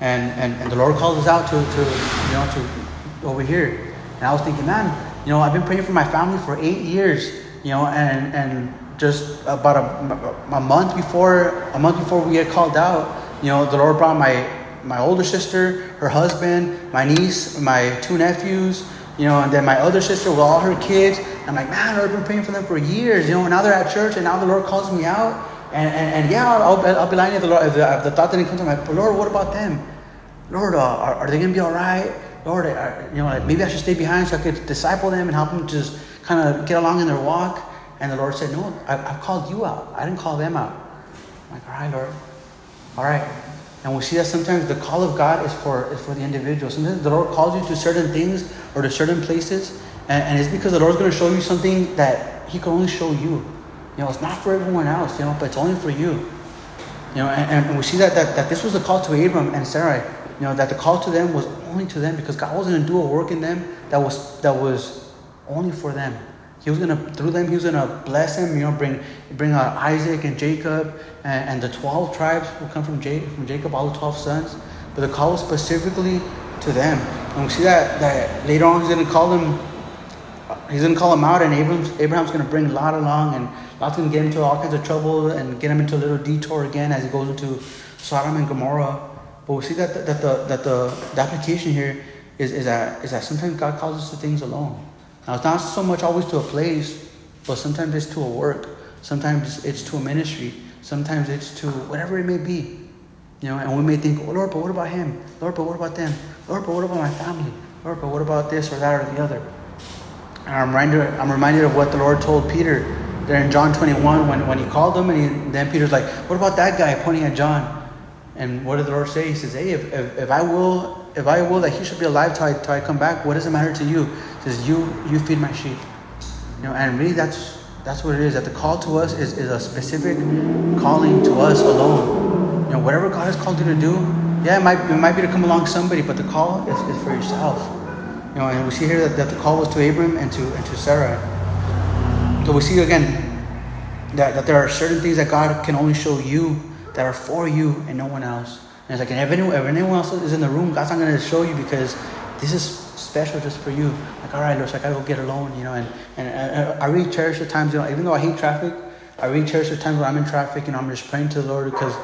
and, and, and the Lord called us out to, to, you know, to over here. And I was thinking, man, you know, I've been praying for my family for eight years, you know, and, and just about a, a month before, a month before we get called out, you know, the Lord brought my, my older sister, her husband, my niece, my two nephews, you know, and then my other sister with all her kids. I'm like, man, I've been praying for them for years, you know, and now they're at church, and now the Lord calls me out. And, and, and yeah, I'll, I'll, be lying if the, Lord, if the, if the thought didn't come to my, Lord, what about them? Lord, uh, are, are they going to be all right? Lord, uh, you know, like maybe I should stay behind so I could disciple them and help them just kind of get along in their walk. And the Lord said, No, I, have called you out. I didn't call them out. I'm like, All right, Lord. All right. And we see that sometimes the call of God is for, is for the individual. Sometimes the Lord calls you to certain things or to certain places, and, and it's because the Lord's going to show you something that He can only show you. You know, it's not for everyone else, you know, but it's only for you. You know, and, and we see that, that, that this was the call to Abram and Sarai. You know, that the call to them was only to them because God was going to do a work in them that was that was only for them. He was gonna through them. He was gonna bless them. You know, bring bring uh, Isaac and Jacob and, and the twelve tribes will come from, J, from Jacob, all the twelve sons. But the call was specifically to them, and we see that that later on he's gonna call them. He's gonna call him out, and Abraham's, Abraham's gonna bring Lot along, and Lot's gonna get him into all kinds of trouble and get him into a little detour again as he goes into Sodom and Gomorrah. But we see that the, that the that the, the application here is, is that is that sometimes God calls us to things alone. Now, it's not so much always to a place, but sometimes it's to a work. Sometimes it's to a ministry. Sometimes it's to whatever it may be. You know, and we may think, oh, Lord, but what about him? Lord, but what about them? Lord, but what about my family? Lord, but what about this or that or the other? And I'm reminded, I'm reminded of what the Lord told Peter there in John 21 when, when he called him, and he, then Peter's like, what about that guy pointing at John? And what did the Lord say? He says, hey, if, if, if I will if I will that he should be alive till I, till I come back, what does it matter to you? He says, you, you feed my sheep. You know, and really that's, that's what it is, that the call to us is, is a specific calling to us alone. You know, whatever God has called you to do, yeah, it might, it might be to come along somebody, but the call is, is for yourself. You know, and we see here that, that the call was to Abram and to, and to Sarah. So we see again that, that there are certain things that God can only show you that are for you and no one else. And it's like, if anyone, if anyone else is in the room, God's not going to show you because this is special just for you. Like, all right, Lord, so I got to go get alone, you know. And, and I, I really cherish the times, you know, even though I hate traffic, I really cherish the times when I'm in traffic, and I'm just praying to the Lord because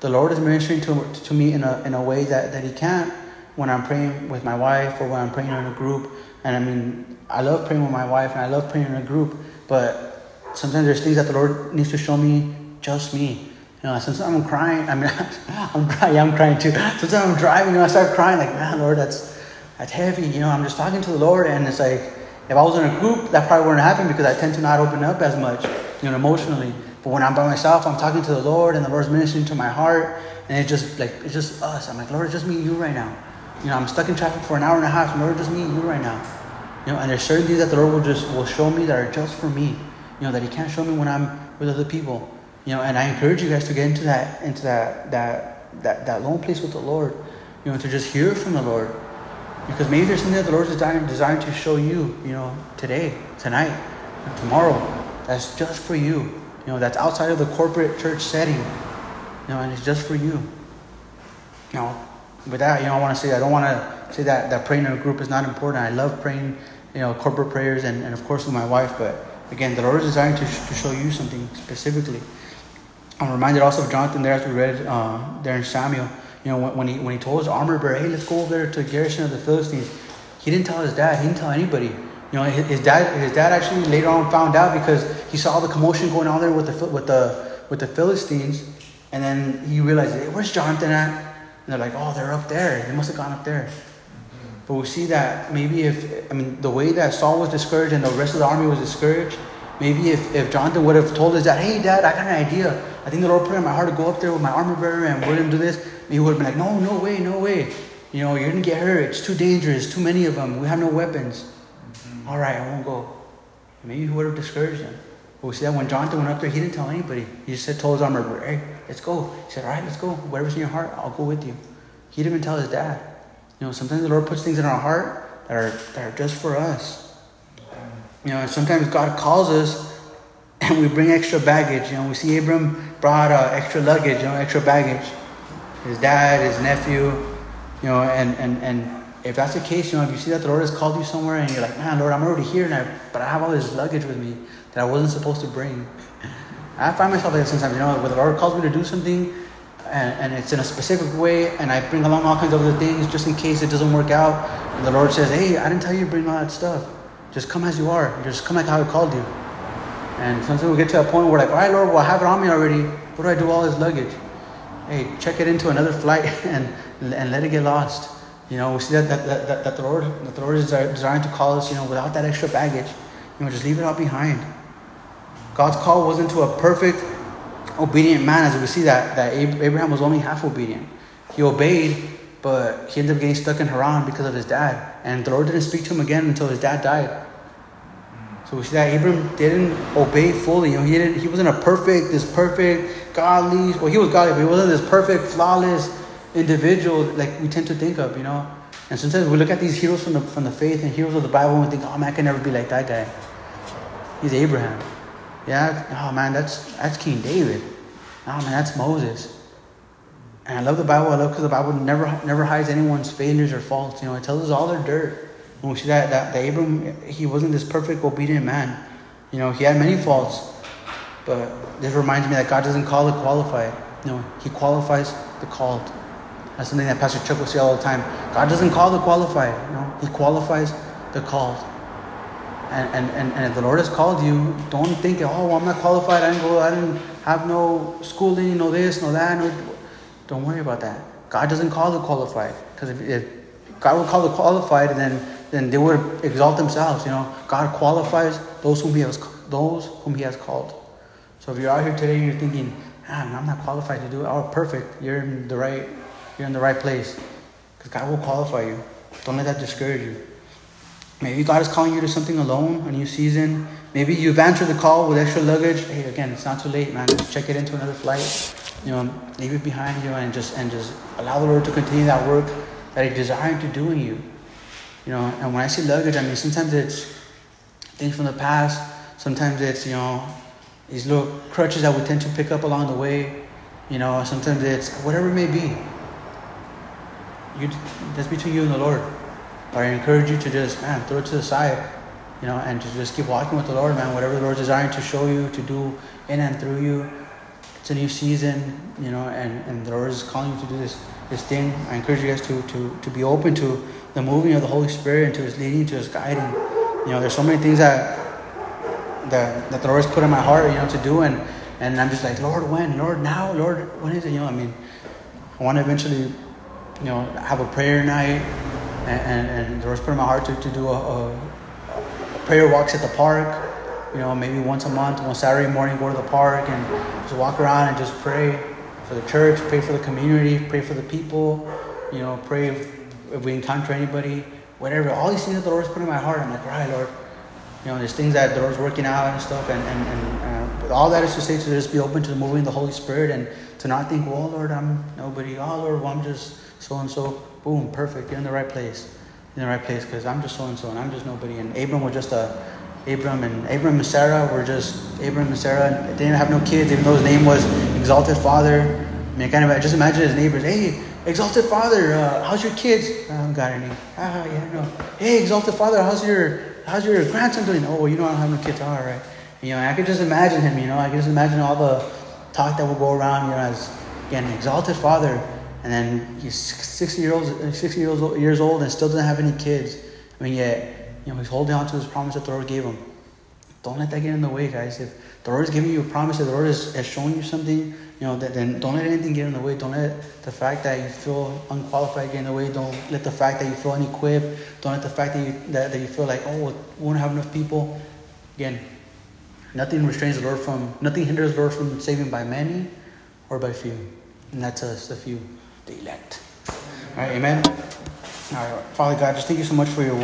the Lord is ministering to, to me in a, in a way that, that He can't when I'm praying with my wife or when I'm praying in a group. And I mean, I love praying with my wife and I love praying in a group, but sometimes there's things that the Lord needs to show me just me. You know, sometimes I'm crying. I mean, I'm crying. I'm crying too. Sometimes I'm driving and I start crying. Like, man, Lord, that's that's heavy. You know, I'm just talking to the Lord, and it's like, if I was in a group, that probably wouldn't happen because I tend to not open up as much, you know, emotionally. But when I'm by myself, I'm talking to the Lord, and the Lord's ministering to my heart, and it's just like it's just us. I'm like, Lord, it's just me and you right now. You know, I'm stuck in traffic for an hour and a half, and Lord, just me and you right now. You know, and there's certain things that the Lord will just will show me that are just for me. You know, that He can't show me when I'm with other people. You know, and I encourage you guys to get into that into that that that, that lone place with the Lord. You know, to just hear from the Lord. Because maybe there's something that the Lord's designed, designed to show you, you know, today, tonight, tomorrow. That's just for you. You know, that's outside of the corporate church setting. You know, and it's just for you. You know, with that, you know, I want to say I don't want to say that, that praying in a group is not important. I love praying, you know, corporate prayers and, and of course with my wife, but again, the Lord is designed to, to show you something specifically. I'm reminded also of Jonathan there as we read uh, there in Samuel. You know, when, when, he when he told his armor bearer, "Hey, let's go over there to garrison of the Philistines," he didn't tell his dad. He didn't tell anybody. You know, his, his dad his dad actually later on found out because he saw the commotion going on there with the with the with the Philistines, and then he realized, hey, "Where's Jonathan at?" And they're like, "Oh, they're up there. They must have gone up there." But we see that maybe if I mean the way that Saul was discouraged and the rest of the army was discouraged, maybe if, if Jonathan would have told us that, "Hey, Dad, I got an idea. I think the Lord put in my heart to go up there with my armor bearer and we're going to do this. he would have been like, no, no way, no way. You know, you're going to get hurt. It's too dangerous. Too many of them. We have no weapons. Mm-hmm. All right, I won't go. Maybe he would have discouraged them. But we see that when Jonathan went up there, he didn't tell anybody. He just said, told his armor hey, let's go. He said, all right, let's go. Whatever's in your heart, I'll go with you. He didn't even tell his dad. You know, sometimes the Lord puts things in our heart that are, that are just for us. You know, sometimes God calls us and we bring extra baggage. You know, we see Abram brought uh, extra luggage, you know, extra baggage. His dad, his nephew, You know, and, and, and if that's the case, you know, if you see that the Lord has called you somewhere and you're like, man, Lord, I'm already here, and I, but I have all this luggage with me that I wasn't supposed to bring. I find myself like sometimes, you know, when the Lord calls me to do something and, and it's in a specific way, and I bring along all kinds of other things just in case it doesn't work out. And the Lord says, hey, I didn't tell you to bring all that stuff. Just come as you are. Just come like how I called you. And sometimes we get to a point where like, all right, Lord, well, I have it on me already. What do I do all this luggage? Hey, check it into another flight and, and let it get lost. You know, we see that, that, that, that the Lord that the Lord is designed to call us, you know, without that extra baggage. You know, just leave it all behind. God's call wasn't to a perfect, obedient man, as we see that, that Abraham was only half obedient. He obeyed, but he ended up getting stuck in Haran because of his dad. And the Lord didn't speak to him again until his dad died. So we see that Abram didn't obey fully. You know, he didn't. He wasn't a perfect, this perfect, godly. Well, he was godly, but he wasn't this perfect, flawless individual like we tend to think of. You know, and sometimes we look at these heroes from the from the faith and heroes of the Bible and we think, oh man, I can never be like that guy. He's Abraham. Yeah. Oh man, that's that's King David. Oh man, that's Moses. And I love the Bible. I love because the Bible never never hides anyone's failures or faults. You know, it tells us all their dirt. And we see that, that, that Abram, he wasn't this perfect, obedient man. You know, he had many faults. But this reminds me that God doesn't call the qualified. You know, he qualifies the called. That's something that Pastor Chuck will say all the time. God doesn't call the qualified. You know, he qualifies the called. And, and, and, if the Lord has called you, don't think, oh, I'm not qualified. I didn't go, I didn't have no schooling, no this, no that. No, don't worry about that. God doesn't call the qualified. Because if, if God would call the qualified, then then they would exalt themselves. You know, God qualifies those whom He has those whom He has called. So if you're out here today and you're thinking, ah, I'm not qualified to do it, oh, perfect. You're in the right, you're in the right place, because God will qualify you. Don't let that discourage you. Maybe God is calling you to something alone, a new season. Maybe you've answered the call with extra luggage. Hey, again, it's not too late, man. Just check it into another flight. You know, leave it behind you and just and just allow the Lord to continue that work that He desired to do in you. You know, and when I say luggage, I mean sometimes it's things from the past. Sometimes it's you know these little crutches that we tend to pick up along the way. You know, sometimes it's whatever it may be. You, that's between you and the Lord. But I encourage you to just man throw it to the side, you know, and to just keep walking with the Lord, man. Whatever the Lord's desiring to show you to do in and through you. It's a new season, you know, and, and the Lord is calling you to do this this thing. I encourage you guys to to to be open to the moving of the Holy Spirit, and to His leading, to His guiding. You know, there's so many things that that, that the Lord has put in my heart, you know, to do, and and I'm just like, Lord, when? Lord, now? Lord, when is it? You know, I mean, I want to eventually, you know, have a prayer night, and, and, the Lord's put in my heart to, to do a, a, prayer walks at the park. You know, maybe once a month, one Saturday morning, go to the park and just walk around and just pray for the church, pray for the community, pray for the people. You know, pray if we encounter anybody, whatever, all these things that the Lord's put in my heart, I'm like, right, Lord. You know, there's things that the Lord's working out and stuff, and, and, and uh, all that is to say to just be open to the moving of the Holy Spirit and to not think, well, Lord, I'm nobody. Oh, Lord, well, I'm just so and so. Boom, perfect. You're in the right place. You're in the right place because I'm just so and so, and I'm just nobody. And Abram was just a Abram and Abram and Sarah were just Abram and Sarah. They didn't have no kids, even though his name was Exalted Father. I mean, kind of just imagine his neighbors. Hey, Exalted Father, uh, how's your kids? I haven't got any. Ah, yeah, no. Hey, Exalted Father, how's your how's your grandson doing? Oh, you know I don't have no kids. All right. You know, I could just imagine him. You know, I could just imagine all the talk that will go around. You know, as again, Exalted Father, and then he's sixty years old, sixty years old, years old, and still doesn't have any kids. I mean, yet you know he's holding on to his promise that the Lord gave him. Don't let that get in the way, guys. If the Lord is giving you a promise, if the Lord is, has shown you something you know, then don't let anything get in the way. Don't let the fact that you feel unqualified get in the way. Don't let the fact that you feel unequipped. Don't let the fact that you that, that you feel like oh, we won't have enough people. Again, nothing restrains the Lord from nothing hinders the Lord from saving by many or by few, and that's us, the few, the elect. All right, Amen. All right, Father God, just thank you so much for your.